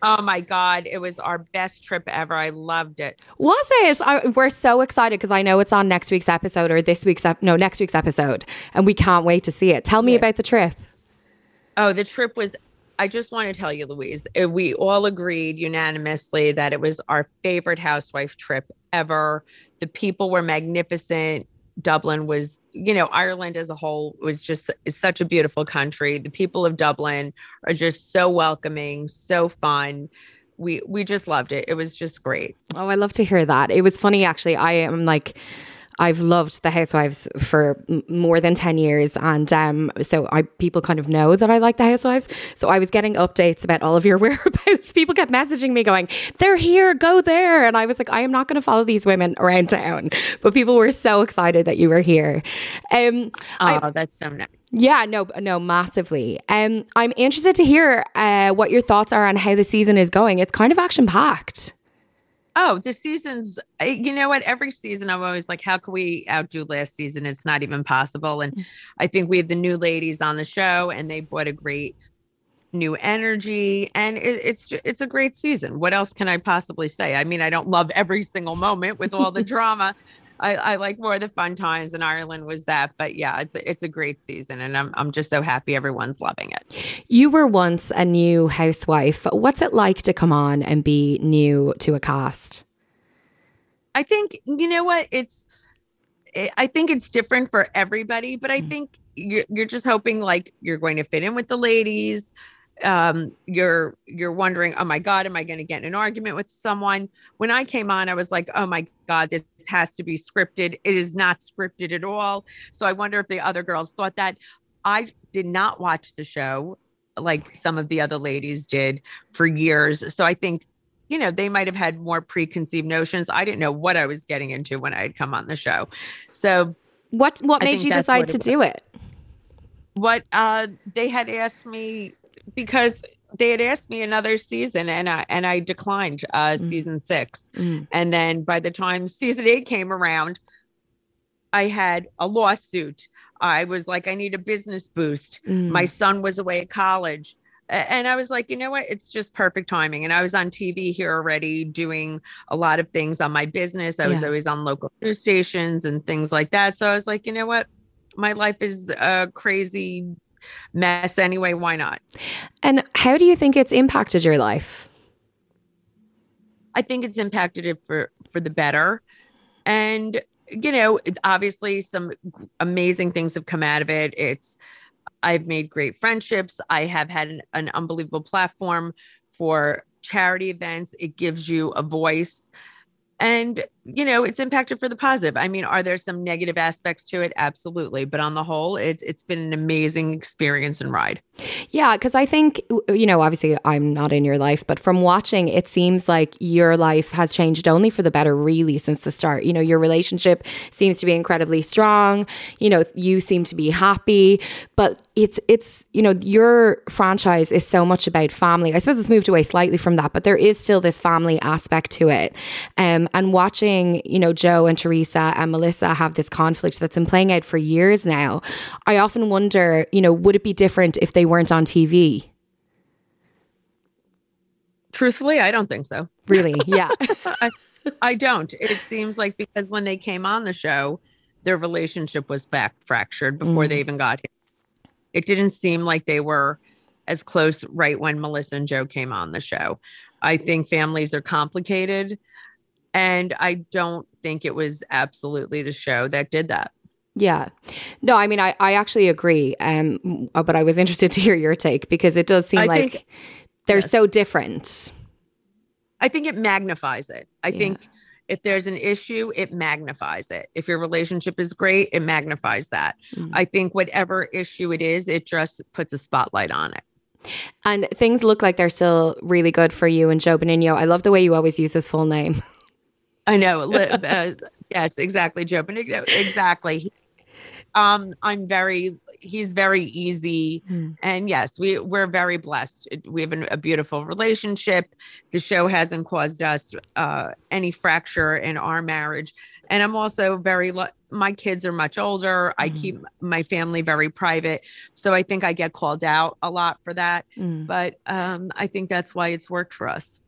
Oh my God, it was our best trip ever. I loved it. Was it? I, we're so excited because I know it's on next week's episode or this week's ep- no next week's episode, and we can't wait to see it. Tell me yes. about the trip. Oh, the trip was. I just want to tell you, Louise, uh, we all agreed unanimously that it was our favorite housewife trip ever. The people were magnificent. Dublin was, you know, Ireland as a whole was just such a beautiful country. The people of Dublin are just so welcoming, so fun. We we just loved it. It was just great. Oh, I love to hear that. It was funny actually. I am like I've loved The Housewives for m- more than 10 years. And um, so I people kind of know that I like The Housewives. So I was getting updates about all of your whereabouts. People kept messaging me going, they're here, go there. And I was like, I am not going to follow these women around town. But people were so excited that you were here. Um, oh, I, that's so nice. Yeah, no, no, massively. Um, I'm interested to hear uh, what your thoughts are on how the season is going. It's kind of action packed. Oh, the seasons, you know what? Every season, I'm always like, how can we outdo last season? It's not even possible. And mm. I think we have the new ladies on the show, and they brought a great new energy and it, it's it's a great season what else can i possibly say i mean i don't love every single moment with all the drama I, I like more of the fun times in Ireland was that. But yeah, it's a, it's a great season, and I'm I'm just so happy everyone's loving it. You were once a new housewife. What's it like to come on and be new to a cast? I think you know what it's. I think it's different for everybody, but I mm. think you're, you're just hoping like you're going to fit in with the ladies um, you're you're wondering, oh my God, am I going to get in an argument with someone? When I came on, I was like, oh my God, this has to be scripted. It is not scripted at all. So I wonder if the other girls thought that. I did not watch the show like some of the other ladies did for years. So I think you know, they might have had more preconceived notions. I didn't know what I was getting into when I had come on the show. So what what made you decide to do it? What uh they had asked me because they had asked me another season and I and I declined uh mm. season 6. Mm. And then by the time season 8 came around I had a lawsuit. I was like I need a business boost. Mm. My son was away at college. And I was like, you know what? It's just perfect timing. And I was on TV here already doing a lot of things on my business. I was always on local news stations and things like that. So I was like, you know what? My life is a crazy mess anyway. Why not? And how do you think it's impacted your life? I think it's impacted it for for the better. And you know, obviously some amazing things have come out of it. It's I've made great friendships. I have had an, an unbelievable platform for charity events. It gives you a voice and you know it's impacted for the positive. I mean are there some negative aspects to it? Absolutely. But on the whole it's it's been an amazing experience and ride. Yeah because i think you know obviously i'm not in your life but from watching it seems like your life has changed only for the better really since the start. You know your relationship seems to be incredibly strong. You know you seem to be happy. But it's it's you know your franchise is so much about family. I suppose it's moved away slightly from that but there is still this family aspect to it. Um, and watching, you know, Joe and Teresa and Melissa have this conflict that's been playing out for years now, I often wonder, you know, would it be different if they weren't on TV? Truthfully, I don't think so. Really? Yeah. I, I, don't. It seems like because when they came on the show, their relationship was fact fractured before mm. they even got here. It didn't seem like they were as close right when Melissa and Joe came on the show. I think families are complicated. And I don't think it was absolutely the show that did that. Yeah. No, I mean, I, I actually agree. Um, but I was interested to hear your take because it does seem I like think, they're yes. so different. I think it magnifies it. I yeah. think if there's an issue, it magnifies it. If your relationship is great, it magnifies that. Mm. I think whatever issue it is, it just puts a spotlight on it. And things look like they're still really good for you and Joe Benigno. I love the way you always use his full name. I know. uh, yes, exactly, Joe Benigno. Exactly. Um, I'm very. He's very easy, mm. and yes, we we're very blessed. We have an, a beautiful relationship. The show hasn't caused us uh, any fracture in our marriage, and I'm also very. Lo- my kids are much older. I hmm. keep my family very private, so I think I get called out a lot for that. Mm. But um, I think that's why it's worked for us.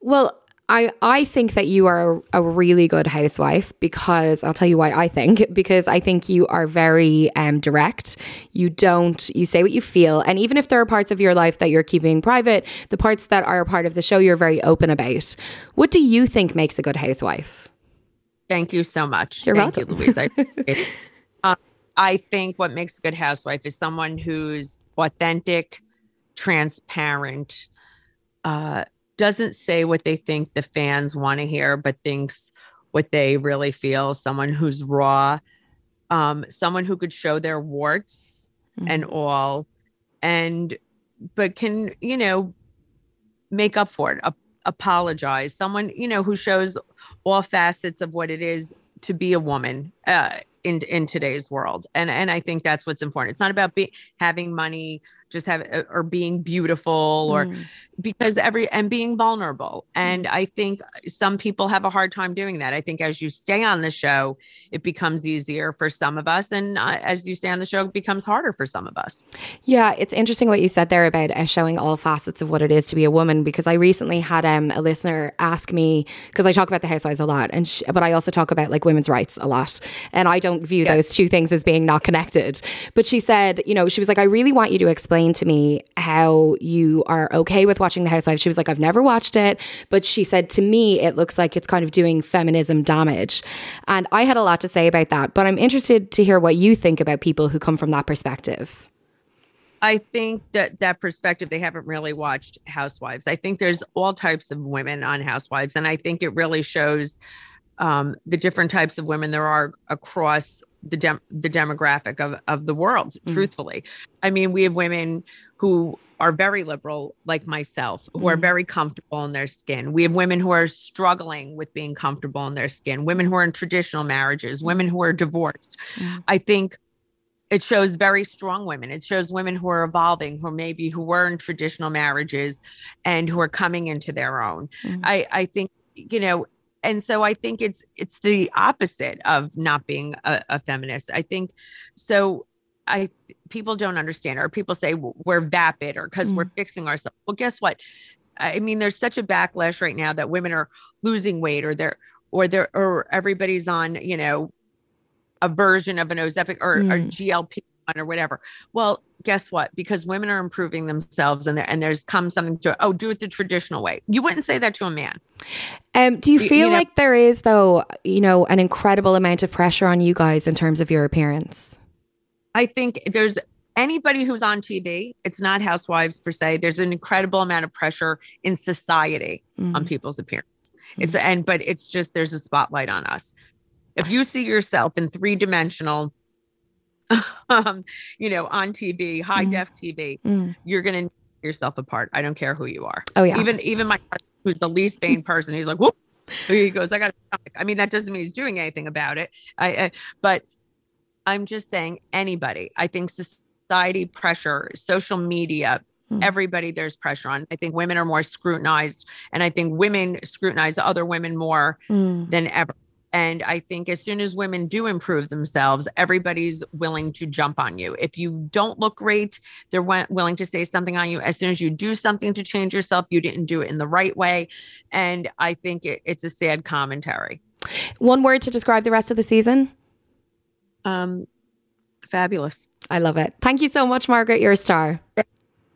Well, I, I think that you are a really good housewife because I'll tell you why I think because I think you are very um, direct. You don't you say what you feel, and even if there are parts of your life that you're keeping private, the parts that are a part of the show you're very open about. What do you think makes a good housewife? Thank you so much. You're Thank welcome. you, Louise. I, um, I think what makes a good housewife is someone who's authentic, transparent. Uh, doesn't say what they think the fans want to hear, but thinks what they really feel. Someone who's raw, um, someone who could show their warts mm-hmm. and all, and but can you know make up for it, a- apologize. Someone you know who shows all facets of what it is to be a woman. Uh, in in today's world and and i think that's what's important it's not about be, having money just have uh, or being beautiful or mm. because every and being vulnerable. And mm. i think some people have a hard time doing that. I think as you stay on the show it becomes easier for some of us. And uh, as you stay on the show it becomes harder for some of us. Yeah it's interesting what you said there about uh, showing all facets of what it is to be a woman because i recently had um, a listener ask me because i talk about the housewives a lot and she, but i also talk about like women's rights a lot. And i don't view those two things as being not connected. But she said you know she was like i really want you to explain explain to me how you are okay with watching The Housewives. She was like, I've never watched it, but she said to me, it looks like it's kind of doing feminism damage. And I had a lot to say about that, but I'm interested to hear what you think about people who come from that perspective. I think that that perspective, they haven't really watched Housewives. I think there's all types of women on Housewives, and I think it really shows um, the different types of women there are across the dem- the demographic of of the world mm. truthfully i mean we have women who are very liberal like myself who mm. are very comfortable in their skin we have women who are struggling with being comfortable in their skin women who are in traditional marriages women who are divorced mm. i think it shows very strong women it shows women who are evolving who maybe who were in traditional marriages and who are coming into their own mm. i i think you know and so i think it's it's the opposite of not being a, a feminist i think so i people don't understand or people say we're vapid or because mm. we're fixing ourselves well guess what i mean there's such a backlash right now that women are losing weight or they're or they're or everybody's on you know a version of an ozempic or, mm. or glp one or whatever well guess what? Because women are improving themselves and there and there's come something to oh, do it the traditional way. You wouldn't say that to a man. Um, do you feel you, you know, like there is though, you know, an incredible amount of pressure on you guys in terms of your appearance? I think there's anybody who's on TV, it's not housewives per se. There's an incredible amount of pressure in society Mm. on people's appearance. It's and but it's just there's a spotlight on us. If you see yourself in three dimensional, um, you know, on TV, high Mhm. def TV, Mm. you're gonna tear yourself apart. I don't care who you are. Oh yeah. Even even my who's the least vain person, he's like, whoop. He goes, I got. I mean, that doesn't mean he's doing anything about it. I, I but I'm just saying, anybody. I think society pressure, social media, Mm. everybody there's pressure on. I think women are more scrutinized, and I think women scrutinize other women more Mm. than ever. And I think as soon as women do improve themselves, everybody's willing to jump on you. If you don't look great, they're wi- willing to say something on you. As soon as you do something to change yourself, you didn't do it in the right way. And I think it, it's a sad commentary. One word to describe the rest of the season. Um, fabulous. I love it. Thank you so much, Margaret. You're a star.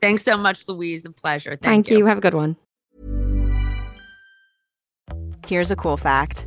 Thanks so much, Louise. A pleasure. Thank, Thank, you. Have a good one. Here's a cool fact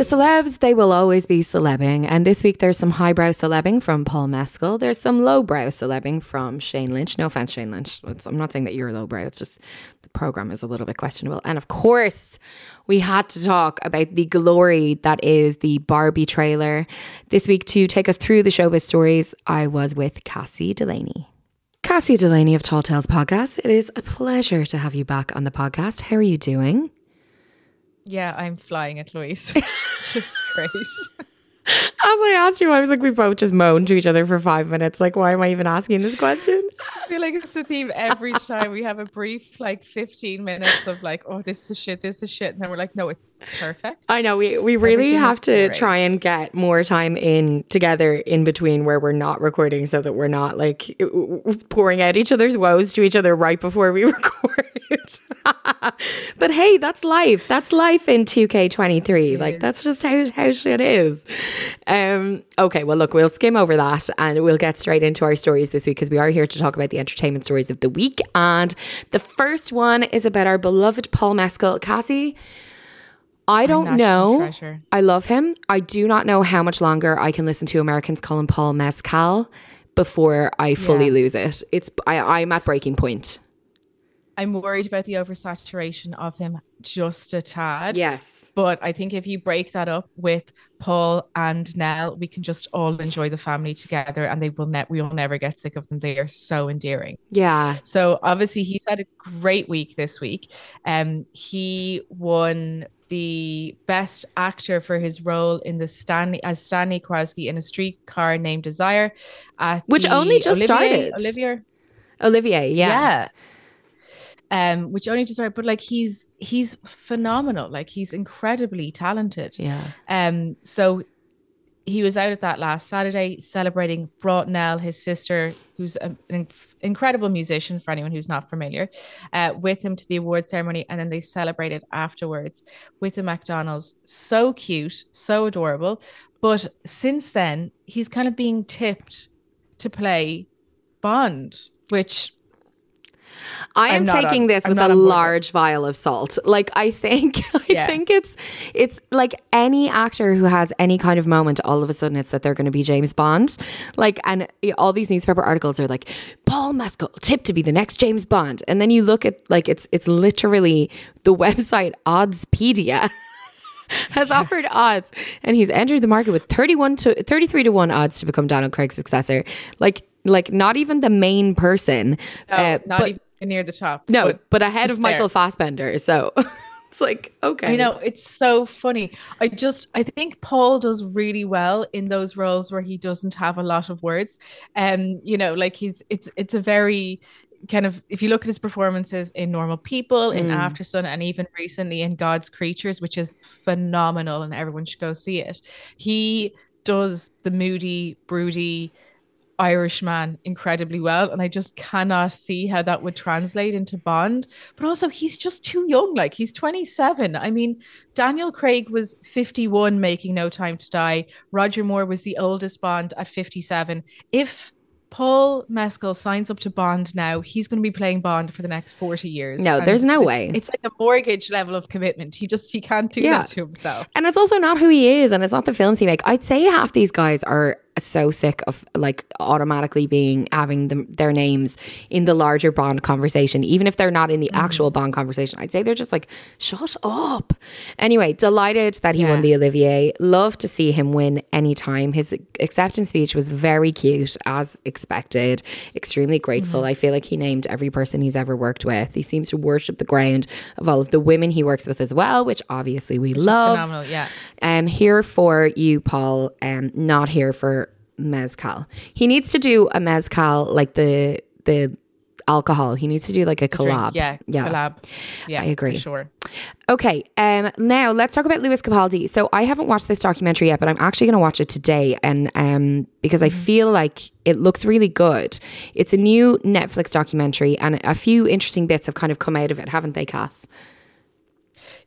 The celebs, they will always be celebbing. And this week there's some highbrow celebbing from Paul Mescal. There's some lowbrow celebbing from Shane Lynch. No offense, Shane Lynch. It's, I'm not saying that you're lowbrow. It's just the program is a little bit questionable. And of course, we had to talk about the glory that is the Barbie trailer. This week to take us through the showbiz stories, I was with Cassie Delaney. Cassie Delaney of Tall Tales Podcast. It is a pleasure to have you back on the podcast. How are you doing? Yeah, I'm flying at Louise. just great. As I asked you, I was like, we both just moaned to each other for five minutes. Like, why am I even asking this question? I feel like it's the theme every time we have a brief, like 15 minutes of like, oh, this is shit, this is shit. And then we're like, no, it's perfect. I know we we really have to great. try and get more time in together in between where we're not recording, so that we're not like pouring out each other's woes to each other right before we record. but hey, that's life. That's life in two K twenty three. Like is. that's just how how shit is. Um. Okay. Well, look, we'll skim over that and we'll get straight into our stories this week because we are here to talk about the entertainment stories of the week. And the first one is about our beloved Paul Mescal, Cassie. I don't know. I love him. I do not know how much longer I can listen to Americans call him Paul Mescal before I fully Yeah. lose it. It's I, I'm at breaking point. I'm worried about the oversaturation of him just a tad. Yes. But I think if you break that up with Paul and Nell, we can just all enjoy the family together and they will net we will never get sick of them. They are so endearing. Yeah. So obviously he's had a great week this week. Um he won the best actor for his role in the Stanley as Stanley Kowalski in a streetcar named Desire at Which only just Olivier- started. Olivier Olivier, yeah. yeah. Um, which only just started, but like he's he's phenomenal. Like he's incredibly talented. Yeah. Um, so he was out at that last Saturday celebrating, brought Nell, his sister, who's an incredible musician for anyone who's not familiar, uh, with him to the award ceremony. And then they celebrated afterwards with the McDonald's. So cute, so adorable. But since then, he's kind of being tipped to play Bond, which I am taking on- this I'm with a on board with. large vial of salt. Like I think I Yeah. think it's it's like any actor who has any kind of moment all of a sudden it's that they're going to be James Bond. Like and all these newspaper articles are like Paul Mescal tipped to be the next James Bond. And then you look at like it's it's literally the website Oddspedia has offered odds and he's entered the market with 31 to 33 to 1 odds to become Donald Craig's successor. Like like not even the main person. no, uh, not but- even near the top. no, but, ahead just of Michael there. Fassbender. So it's like, okay. I know it's so funny. I just I think Paul does really well in those roles where he doesn't have a lot of words. Um, you know, like he's it's it's a very kind of if you look at his performances in Normal People, in Mm. Aftersun, and even recently in God's Creatures, which is phenomenal, and everyone should go see it. He does the moody, broody Irishman incredibly well, and I just cannot see how that would translate into Bond. But also, he's just too young. Like he's 27. I mean, Daniel Craig was 51, making No Time to Die. Roger Moore was the oldest Bond at 57. If Paul Mescal signs up to Bond now, he's going to be playing Bond for the next 40 years. No, there's no it's- way. It's like a mortgage level of commitment. He just he can't do Yeah. that to himself. And it's also not who he is, and it's not the films he make. I'd say half these guys are so sick of like automatically being having them their names in the larger Bond conversation, even if they're not in the Mm. actual Bond conversation. I'd say they're just like, shut up. Anyway, delighted that he won the Olivier. Love to see him win anytime. His acceptance speech was very cute, as expected. Extremely grateful. Mm-hmm. I feel like he named every person he's ever worked with. He seems to worship the ground of all of the women he works with as well, which obviously we Just love. phenomenal. Yeah. Um, here for you, Paul. Um, not here for mezcal. He needs to do a mezcal like the the alcohol. He needs to do like a collab. Yeah. yeah. Collab. Yeah. I agree. For sure. Okay. Um. Now let's talk about Lewis Capaldi. So I haven't watched this documentary yet, but I'm actually going to watch it today, and um because I feel like it looks really good. It's a new Netflix documentary, and a few interesting bits have kind of come out of it, haven't they, Cass?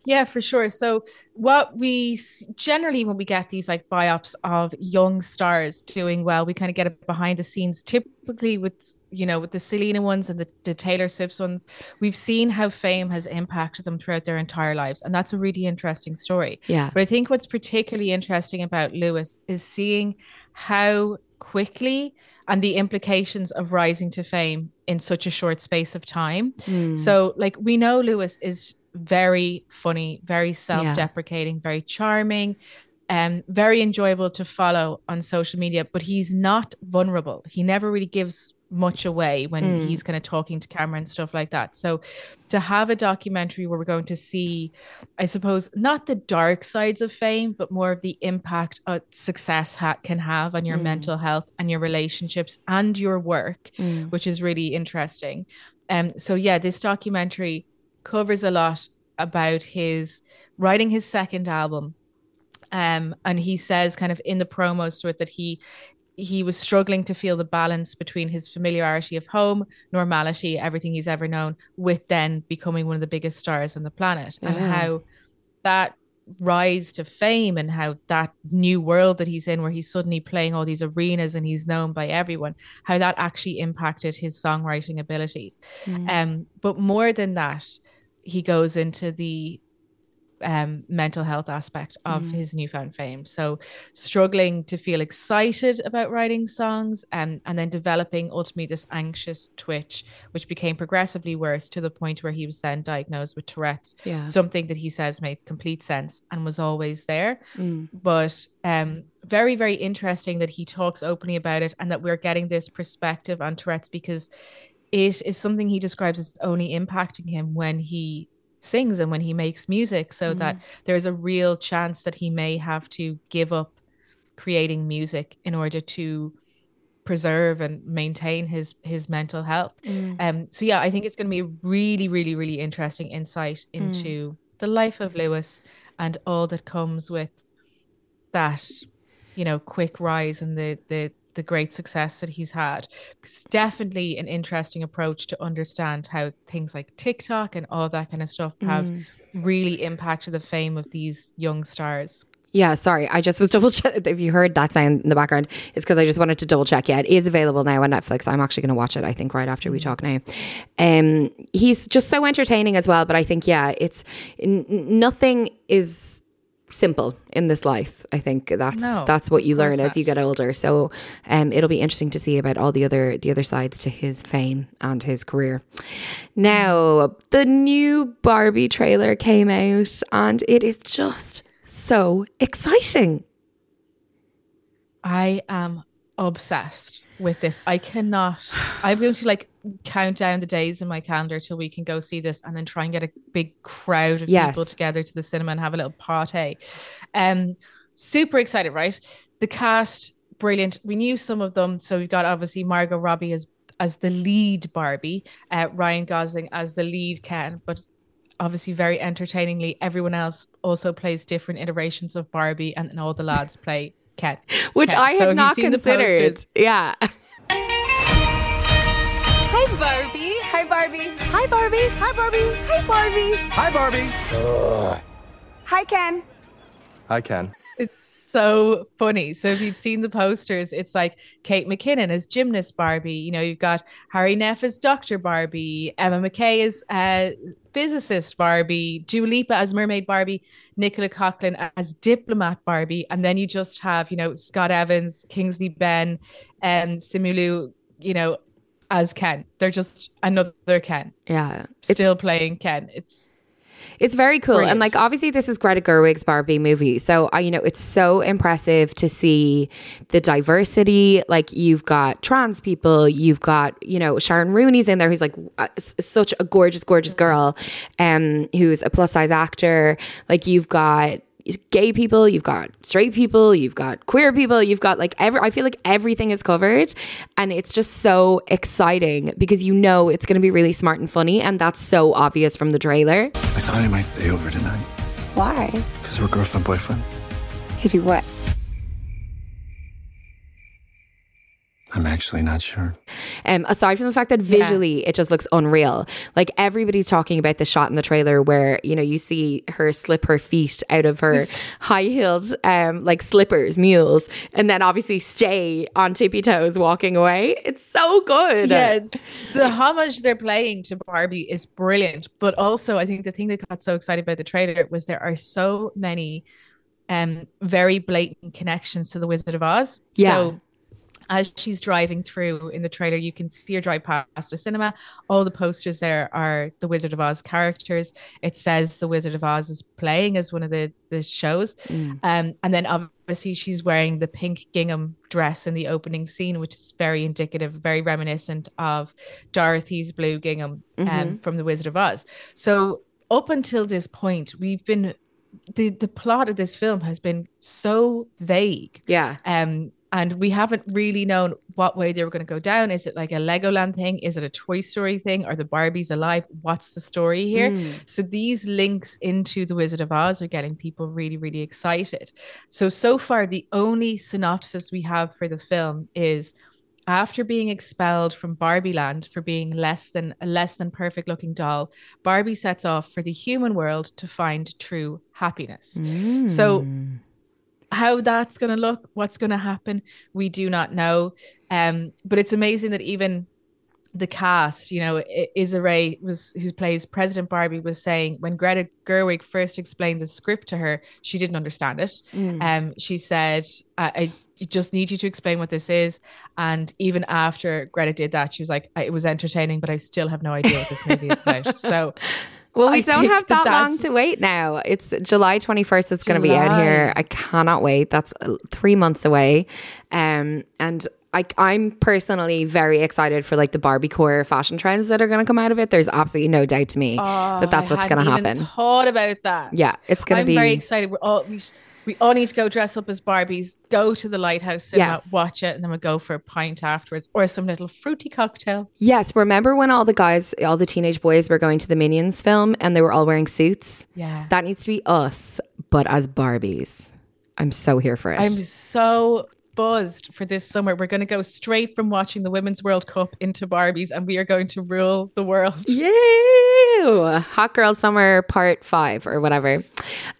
Yeah, for sure. So, what we generally, when we get these like biops of young stars doing well, we kind of get it behind the scenes. Typically, with you know, with the Selena ones and the, the Taylor Swift ones, we've seen how fame has impacted them throughout their entire lives, and that's a really interesting story. Yeah. But I think what's particularly interesting about Lewis is seeing how quickly and the implications of rising to fame in such a short space of time. Hmm. So, like, we know Lewis is very funny, very self deprecating, very charming, um, very enjoyable to follow on social media, but he's not vulnerable. He never really gives much away when Mm. he's kind of talking to camera and stuff like that. So, to have a documentary where we're going to see, I suppose, not the dark sides of fame, but more of the impact a success ha- can have on your Mm. mental health and your relationships and your work, Mm. which is really interesting. Um, so yeah, this documentary covers a lot about his writing his second album. Um, and he says kind of in the promos to it that he he was struggling to feel the balance between his familiarity of home, normality, everything he's ever known, with then becoming one of the biggest stars on the planet, and how that rise to fame and how that new world that he's in, where he's suddenly playing all these arenas and he's known by everyone, how that actually impacted his songwriting abilities. Um, but more than that, he goes into the um, mental health aspect of his newfound fame. So, struggling to feel excited about writing songs and, and then developing ultimately this anxious twitch, which became progressively worse to the point where he was then diagnosed with Tourette's. Yeah. Something that he says made complete sense and was always there. But um, very, very interesting that he talks openly about it and that we're getting this perspective on Tourette's because it is something he describes as only impacting him when he sings and when he makes music. So mm. that there's a real chance that he may have to give up creating music in order to preserve and maintain his his mental health. Mm. Um so yeah i think it's going to be a really really really interesting insight mm. into the life of lewis and all that comes with that you know quick rise and the the the great success that he's had. It's definitely an interesting approach to understand how things like TikTok and all that kind of stuff have really impacted the fame of these young stars. Yeah, sorry. I just was double check. If you heard that sound in the background, it's because I just wanted to double check. Yeah, it is available now on Netflix. I'm actually going to watch it. I think right after we talk now. Um, he's just so entertaining as well. But I think yeah, it's n- nothing is simple in this life. I think that's No, that's what you learn as you get older. So um, it'll be interesting to see about all the other the other sides to his fame and his career. Now the new Barbie trailer came out, and it is just so exciting. I am obsessed with this. I cannot. I'm going to like count down the days in my calendar till we can go see this, and then try and get a big crowd of Yes. people together to the cinema and have a little party. Um, super excited, right? The cast, brilliant. We knew some of them, so we've got obviously Margot Robbie as as the lead Barbie, uh, Ryan Gosling as the lead Ken, but obviously very entertainingly everyone else also plays different iterations of barbie and then all the lads play ken Which Ken. I had have you not considered. Yeah. Hi, Barbie. Hi, Barbie. Hi, Barbie. Hi, Barbie. Hi, Barbie. Hi, Barbie. Hi, Ken. Hi, Ken. it's so funny so if you'd seen the posters it's like kate mckinnon as gymnast barbie you know you've got hari nef as dr barbie emma mackey as uh, physicist barbie Dua Lipa as mermaid barbie nicola Coughlan as diplomat barbie and then you just have you know scott evans kingsley ben and simu liu you know as ken they're just another ken Yeah. Still playing ken it's it's very cool. And like obviously this is Greta Gerwig's Barbie movie. So I you know it's so impressive to see the diversity. Like you've got trans people, you've got, you know, Sharon Rooney's in there who's like uh, s- such a gorgeous gorgeous girl um who's a plus size actor. Like you've got gay people, you've got straight people, you've got queer people, you've got like every I feel like everything is covered and it's just so exciting because you know it's going to be really smart and funny and that's so obvious from the trailer. I thought I might stay over tonight Why? because we're girlfriend boyfriend. To do what? I'm actually not sure. Um, aside from the fact that visually it just looks unreal. Like everybody's talking about the shot in the trailer where you know you see her slip her feet out of her high heeled um like slippers, mules, and then obviously stay on tippy toes walking away. It's so good. yeah the homage they're playing to barbie is brilliant but also i think the thing that got so excited about the trailer was there are so many um very blatant connections to the wizard of oz Yeah. so as she's driving through in the trailer, you can see her drive past a cinema. All the posters there are the Wizard of Oz characters. It says the Wizard of Oz is playing as one of the the shows, um, and then obviously she's wearing the pink gingham dress in the opening scene, which is very indicative, very reminiscent of Dorothy's blue gingham um, from the Wizard of Oz. So up until this point, we've been the the plot of this film has been so vague Yeah. um and we haven't really known what way they were going to go down. Is it like a legoland thing? Is it a toy story thing? Are the barbies alive? What's the story here? Hmm. So these links into the wizard of oz are getting people really really excited. So so far the only synopsis we have for the film is after being expelled from Barbie Land for being less than a less than perfect looking doll, Barbie sets off for the human world to find true happiness. Hmm. So how that's going to look, what's going to happen, we do not know. Um, but it's amazing that even the cast, you know, Issa Rae was who plays President Barbie was saying when Greta Gerwig first explained the script to her, she didn't understand it. Um, she said, I, "I just need you to explain what this is." And even after Greta did that, she was like, "It was entertaining, but I still have no idea what this movie is about." So, Well, we I don't have that, long to wait now. It's July 21st. It's going to be out here. I cannot wait. That's uh, three months away. Um, and I, I'm personally very excited for like the Barbie core fashion trends that are going to come out of it. There's absolutely no doubt to me that that's Oh, I what's going to happen. Thought about that. Yeah, it's be. I'm be- very excited. We're all we, sh- we all need to go dress up as Barbies, go to the lighthouse cinema, Yes. watch it, and then we'll go for a pint afterwards or some little fruity cocktail. Yes, remember when all the guys, all the teenage boys were going to the Minions film and they were all wearing suits? Yeah. That needs to be us, but as Barbies. I'm so here for it. I'm so buzzed for this summer. We're going to go straight from watching the Women's World Cup into Barbies, and we are going to rule the world. Yay! Hot Girl Summer Part 5 or whatever.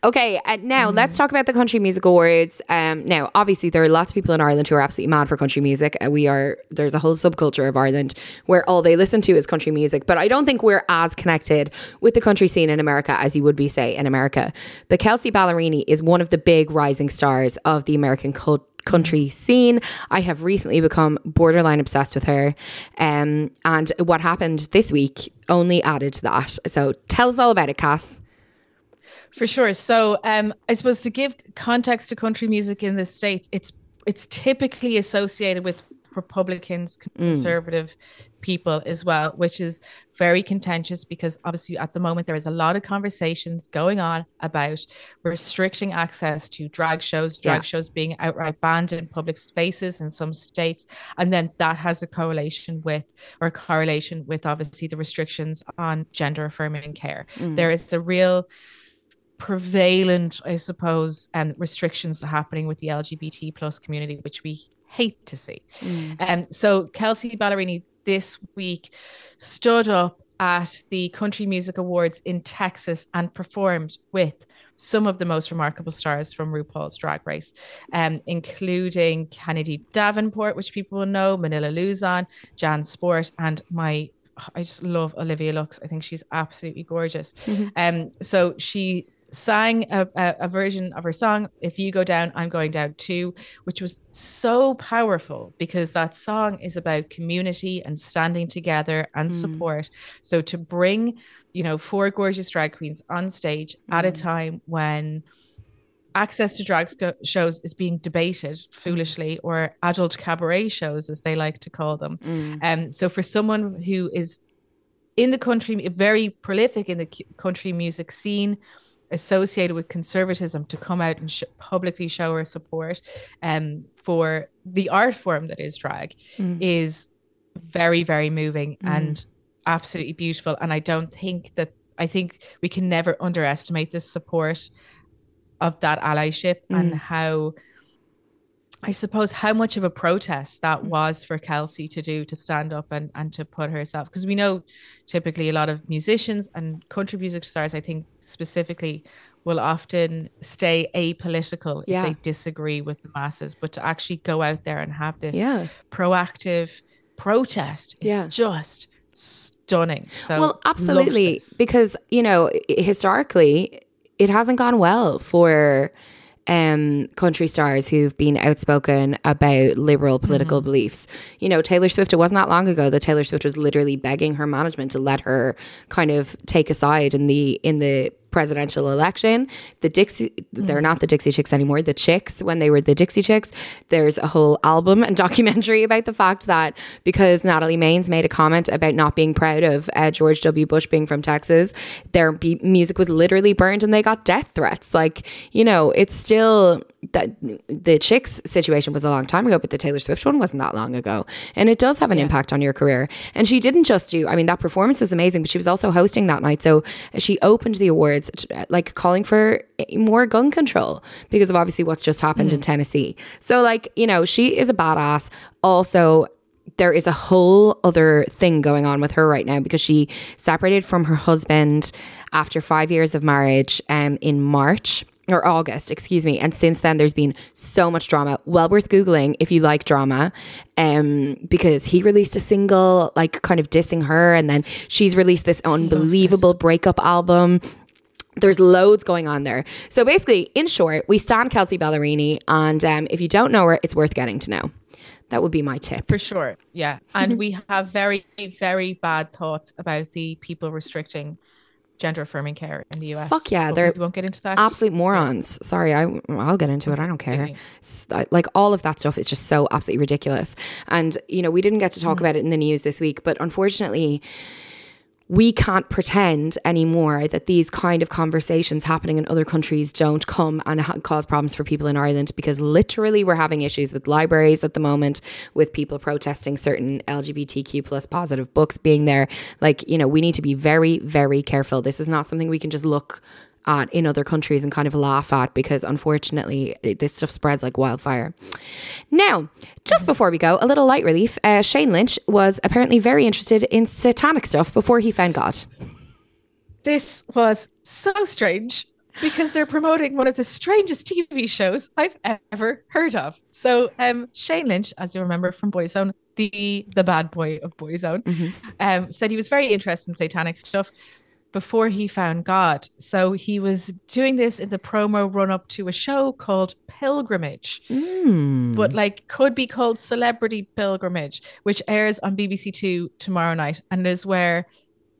Okay, uh, now let's talk about the Country Music Awards. Um, now, obviously, there are lots of people in Ireland who are absolutely mad for country music. Uh, we are, there's a whole subculture of Ireland where all they listen to is country music, but I don't think we're as connected with the country scene in America as you would be, say, in America. But Kelsea Ballerini is one of the big rising stars of the American culture country scene. I have recently become borderline obsessed with her. Um, and what happened this week only added to that. So tell us all about it, Cass. For sure. So, um, I suppose to give context to country music in the states, it's it's typically associated with Republicans, conservative people as well, which is very contentious because obviously at the moment there is a lot of conversations going on about restricting access to drag shows, drag Yeah. shows being outright banned in public spaces in some states, and then that has a correlation with or correlation with obviously the restrictions on gender affirming care. There is a real prevalent, I suppose, um, restrictions happening with the LGBT plus community, which we hate to see. Um, so Kelsea Ballerini this week stood up at the Country Music Awards in Texas and performed with some of the most remarkable stars from RuPaul's Drag Race, um, including Kennedy Davenport, which people will know, Manila Luzon, Jan Sport, and my I just love Olivia Lux. I think she's absolutely gorgeous. Um, so she sang a, a, a version of her song if you go down i'm going down too which was so powerful because that song is about community and standing together and hmm. support. So to bring you know four gorgeous drag queens on stage at a hmm. time when access to drag shows is being debated hmm. foolishly or adult cabaret shows as they like to call them. Um so for someone who is in the country very prolific in the country music scene associated with conservatism to come out and sh- publicly show her support um, for the art form that is drag mm. is very very moving mm. and absolutely beautiful. And i don't think that i think we can never underestimate the support of that allyship and mm. how I suppose how much of a protest that mm. was for Kelsea to do to stand up and, and to put herself because we know typically a lot of musicians and country music stars, I think specifically, will often stay apolitical Yeah. if they disagree with the masses, but to actually go out there and have this Yeah. proactive protest is Yeah. just stunning. So well, absolutely. Because, you know, historically, it hasn't gone well for um country stars who've been outspoken about liberal political Mm-hmm. beliefs. You know, Taylor Swift, it wasn't that long ago that Taylor Swift was literally begging her management to let her kind of take a side in the in the presidential election. The Dixie they're not the Dixie Chicks anymore. The Chicks when they were the Dixie Chicks, there's a whole album and documentary about the fact that because Natalie Maines made a comment about not being proud of uh, George W. Bush being from Texas, their be- music was literally burned and they got death threats. Like, you know, it's still that the Chicks situation was a long time ago, but the Taylor Swift one wasn't that long ago. And it does have an impact on your career. And she didn't just do, I mean, that performance was amazing, but she was also hosting that night. So she opened the awards, like calling for more gun control because of obviously what's just happened in Tennessee. So, like, you know, she is a badass. Also, there is a whole other thing going on with her right now because she separated from her husband after five years of marriage um, in March or August, excuse me. And since then, there's been so much drama. Well worth Googling if you like drama, um, because he released a single, like kind of dissing her. And then she's released this unbelievable breakup album. There's loads going on there. So basically, in short, we stand Kelsea Ballerini. And um, if you don't know her, it's worth getting to know. That would be my tip. For sure. Yeah. And we have very, very bad thoughts about the people restricting gender affirming care in the US. Fuck yeah, but they're we won't get into that. Absolute morons. Sorry, I I'll get into it. I don't care. Like all of that stuff is just so absolutely ridiculous. And you know, we didn't get to talk mm-hmm. about it in the news this week, but unfortunately, we can't pretend anymore that these kind of conversations happening in other countries don't come and ha- cause problems for people in Ireland because literally we're having issues with libraries at the moment with people protesting certain LGBTQ plus positive books being there. Like you know we need to be very very careful. This is not something we can just look at in other countries and kind of laugh at because unfortunately it- this stuff spreads like wildfire. Now, just before we go, a little light relief. Uh, Shane Lynch was apparently very interested in satanic stuff before he found God. This was so strange because they're promoting one of the strangest TV shows I've ever heard of. So, um, Shane Lynch, as you remember from Boyzone, the the bad boy of Boyzone, um, said he was very interested in satanic stuff before he found God. So he was doing this in the promo run up to a show called Pilgrimage, but like could be called Celebrity Pilgrimage, which airs on BBC Two tomorrow night, and is where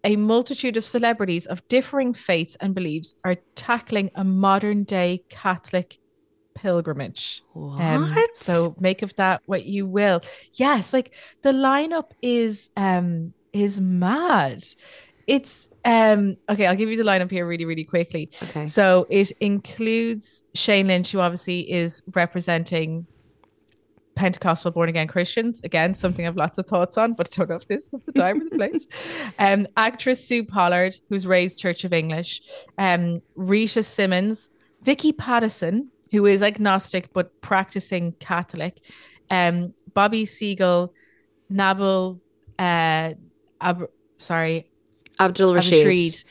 a multitude of celebrities of differing faiths and beliefs are tackling a modern day Catholic pilgrimage. Um, What? so make of that what you will. Yes, like the lineup is um is mad. It's um okay, I'll give you the lineup here really, really quickly. Okay. So it includes Shane Lynch, who obviously is representing Pentecostal born again Christians. Again, something I've lots of thoughts on, but I don't know if this is the time or the place. Um, actress Sue Pollard, who's raised Church of English, um, Rita Simons, Vicky Pattison, who is agnostic but practicing Catholic, um, Bobby Seagull, Nabil, uh, Ab- sorry, Abdul Rashid. Rashid.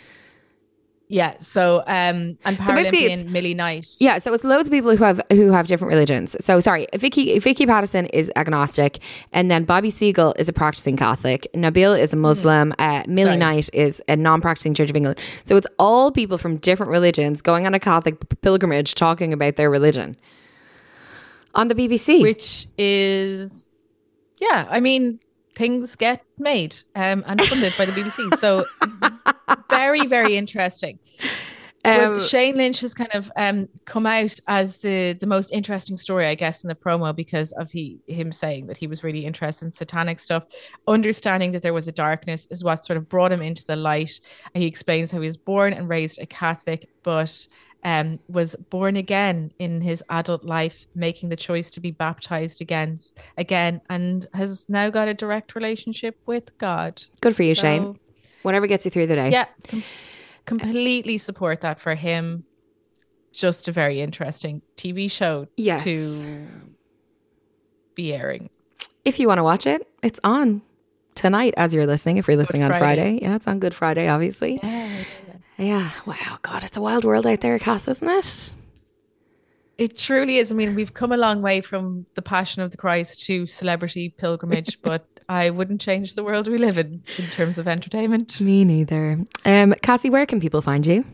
Yeah, so um, and So basically Paralympian Millie Knight. Yeah, so it's loads of people who have who have different religions. So sorry, Vicky Vicky Pattison is agnostic, and then Bobby Seagull is a practicing Catholic. Nabil is a Muslim. Uh, Millie Sorry. Knight is a non-practicing Church of England. So it's all people from different religions going on a Catholic pilgrimage, talking about their religion on the BBC. which is yeah i mean things get made um, and funded by the bbc so very very interesting. Um, Shane Lynch has kind of um, come out as the the most interesting story, I guess, in the promo because of he him saying that he was really interested in satanic stuff, understanding that there was a darkness is what sort of brought him into the light. He explains how he was born and raised a Catholic, but um, was born again in his adult life, making the choice to be baptized again, again, and has now got a direct relationship with God. Good for you, So- Shane. Whatever gets you through the day. Yeah, com- completely support that for him. Just a very interesting TV show Yes. to be airing. If you want to watch it, it's on tonight as you're listening. If you're listening on Friday. Friday, yeah, it's on Good Friday, obviously. Yeah. Wow. God, it's a wild world out there, Cass, isn't it? It truly is. I mean, we've come a long way from the Passion of the Christ to celebrity pilgrimage, but I wouldn't change the world we live in in terms of entertainment. Me neither. Um, Cassie, where can people find you?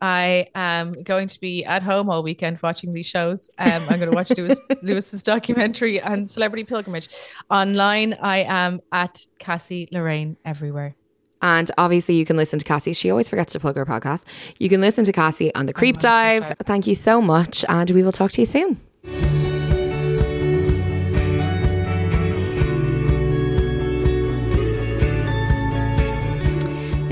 I am going to be at home all weekend watching these shows. Um, I'm going to watch Lewis Lewis's documentary and Celebrity Pilgrimage. Online, I am at Cassie Lorraine everywhere. And obviously, you can listen to Cassie. She always forgets to plug her podcast. You can listen to Cassie on the Creep oh Dive. Thank you so much, and we will talk to you soon.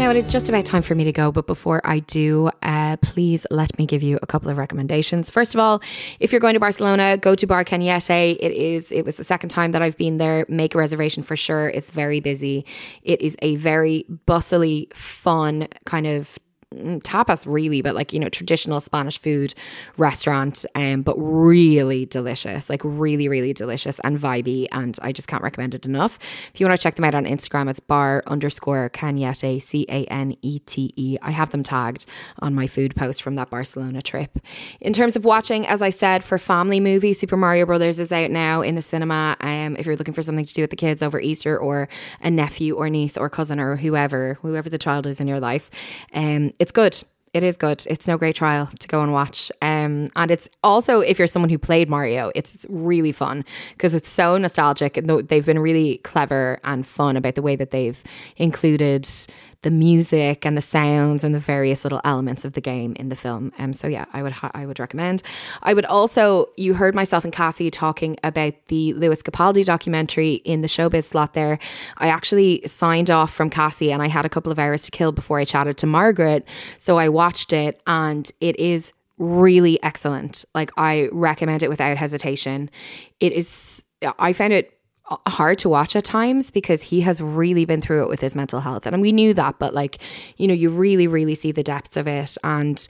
Now it is just about time for me to go, but before I do, uh, please let me give you a couple of recommendations. First of all, if you're going to Barcelona, go to Bar Cañete. It is it was the second time that I've been there. Make a reservation for sure. It's very busy. It is a very bustly, fun kind of tapas really, but like, you know, traditional Spanish food restaurant, um, but really delicious, like really, really delicious and vibey. And I just can't recommend it enough. If you want to check them out on Instagram, it's bar underscore Canete, C A N E T E. I have them tagged on my food post from that Barcelona trip. In terms of watching, as I said, for family movies, Super Mario Brothers is out now in the cinema. Um, if you're looking for something to do with the kids over Easter or a nephew or niece or cousin or whoever, whoever the child is in your life, um, it's good. It is good. It's no great trial to go and watch. Um, and it's also, if you're someone who played Mario, it's really fun because it's so nostalgic. They've been really clever and fun about the way that they've included the music and the sounds and the various little elements of the game in the film. Um, so yeah, I would I would recommend. I would also you heard myself and Cassie talking about the Lewis Capaldi documentary in the showbiz slot there. I actually signed off from Cassie and I had a couple of hours to kill before I chatted to Margaret. So I watched it and it is really excellent. Like I recommend it without hesitation. It is I found it hard to watch at times because he has really been through it with his mental health. And we knew that, but like, you know, you really, really see the depths of it. And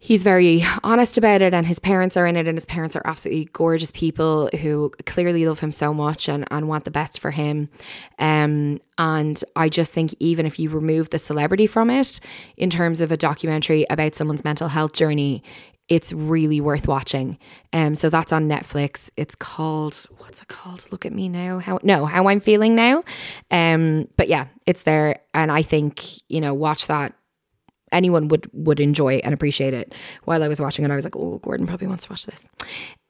he's very honest about it and his parents are in it and his parents are absolutely gorgeous people who clearly love him so much and, and want the best for him um, and i just think even if you remove the celebrity from it in terms of a documentary about someone's mental health journey it's really worth watching. Um, so that's on Netflix. It's called what's it called? Look at me now. How no, how I'm feeling now. Um, but yeah, it's there, and I think you know, watch that anyone would would enjoy and appreciate it. While I was watching it, I was like, "Oh, Gordon probably wants to watch this."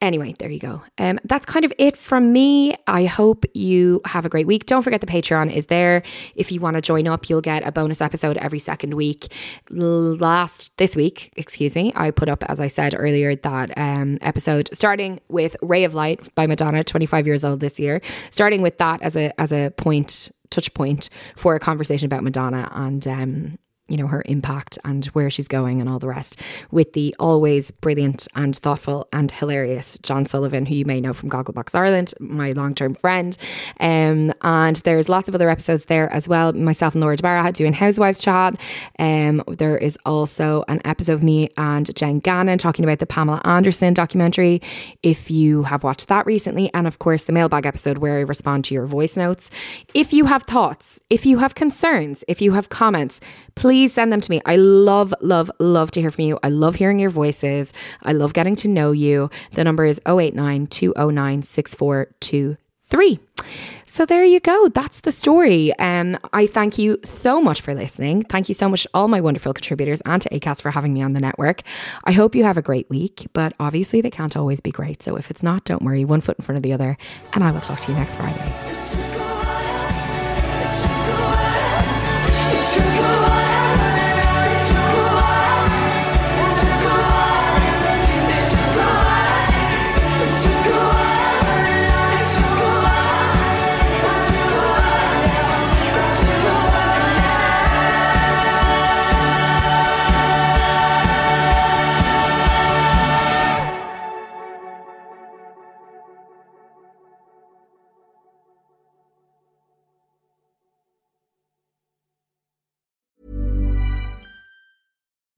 Anyway, there you go. Um, that's kind of it from me. I hope you have a great week. Don't forget the Patreon is there. If you want to join up, you'll get a bonus episode every second week. Last this week, excuse me, I put up as I said earlier that um, episode starting with "Ray of Light" by Madonna, twenty five years old this year. Starting with that as a as a point touch point for a conversation about Madonna and um, you know, her impact and where she's going and all the rest with the always brilliant and thoughtful and hilarious John Sullivan, who you may know from Gogglebox Ireland, my long term friend. Um, and there's lots of other episodes there as well. Myself and Laura DeBarra doing Housewives chat. Um, there is also an episode of me and Jen Gannon talking about the Pamela Anderson documentary, if you have watched that recently. And of course, the mailbag episode where I respond to your voice notes. If you have thoughts, if you have concerns, if you have comments, please send them to me. I love, love, love to hear from you. I love hearing your voices. I love getting to know you. The number is 089 209 6423. So there you go. That's the story. Um, I thank you so much for listening. Thank you so much, all my wonderful contributors, and to Acast for having me on the network. I hope you have a great week, but obviously they can't always be great. So if it's not, don't worry, one foot in front of the other. And I will talk to you next Friday.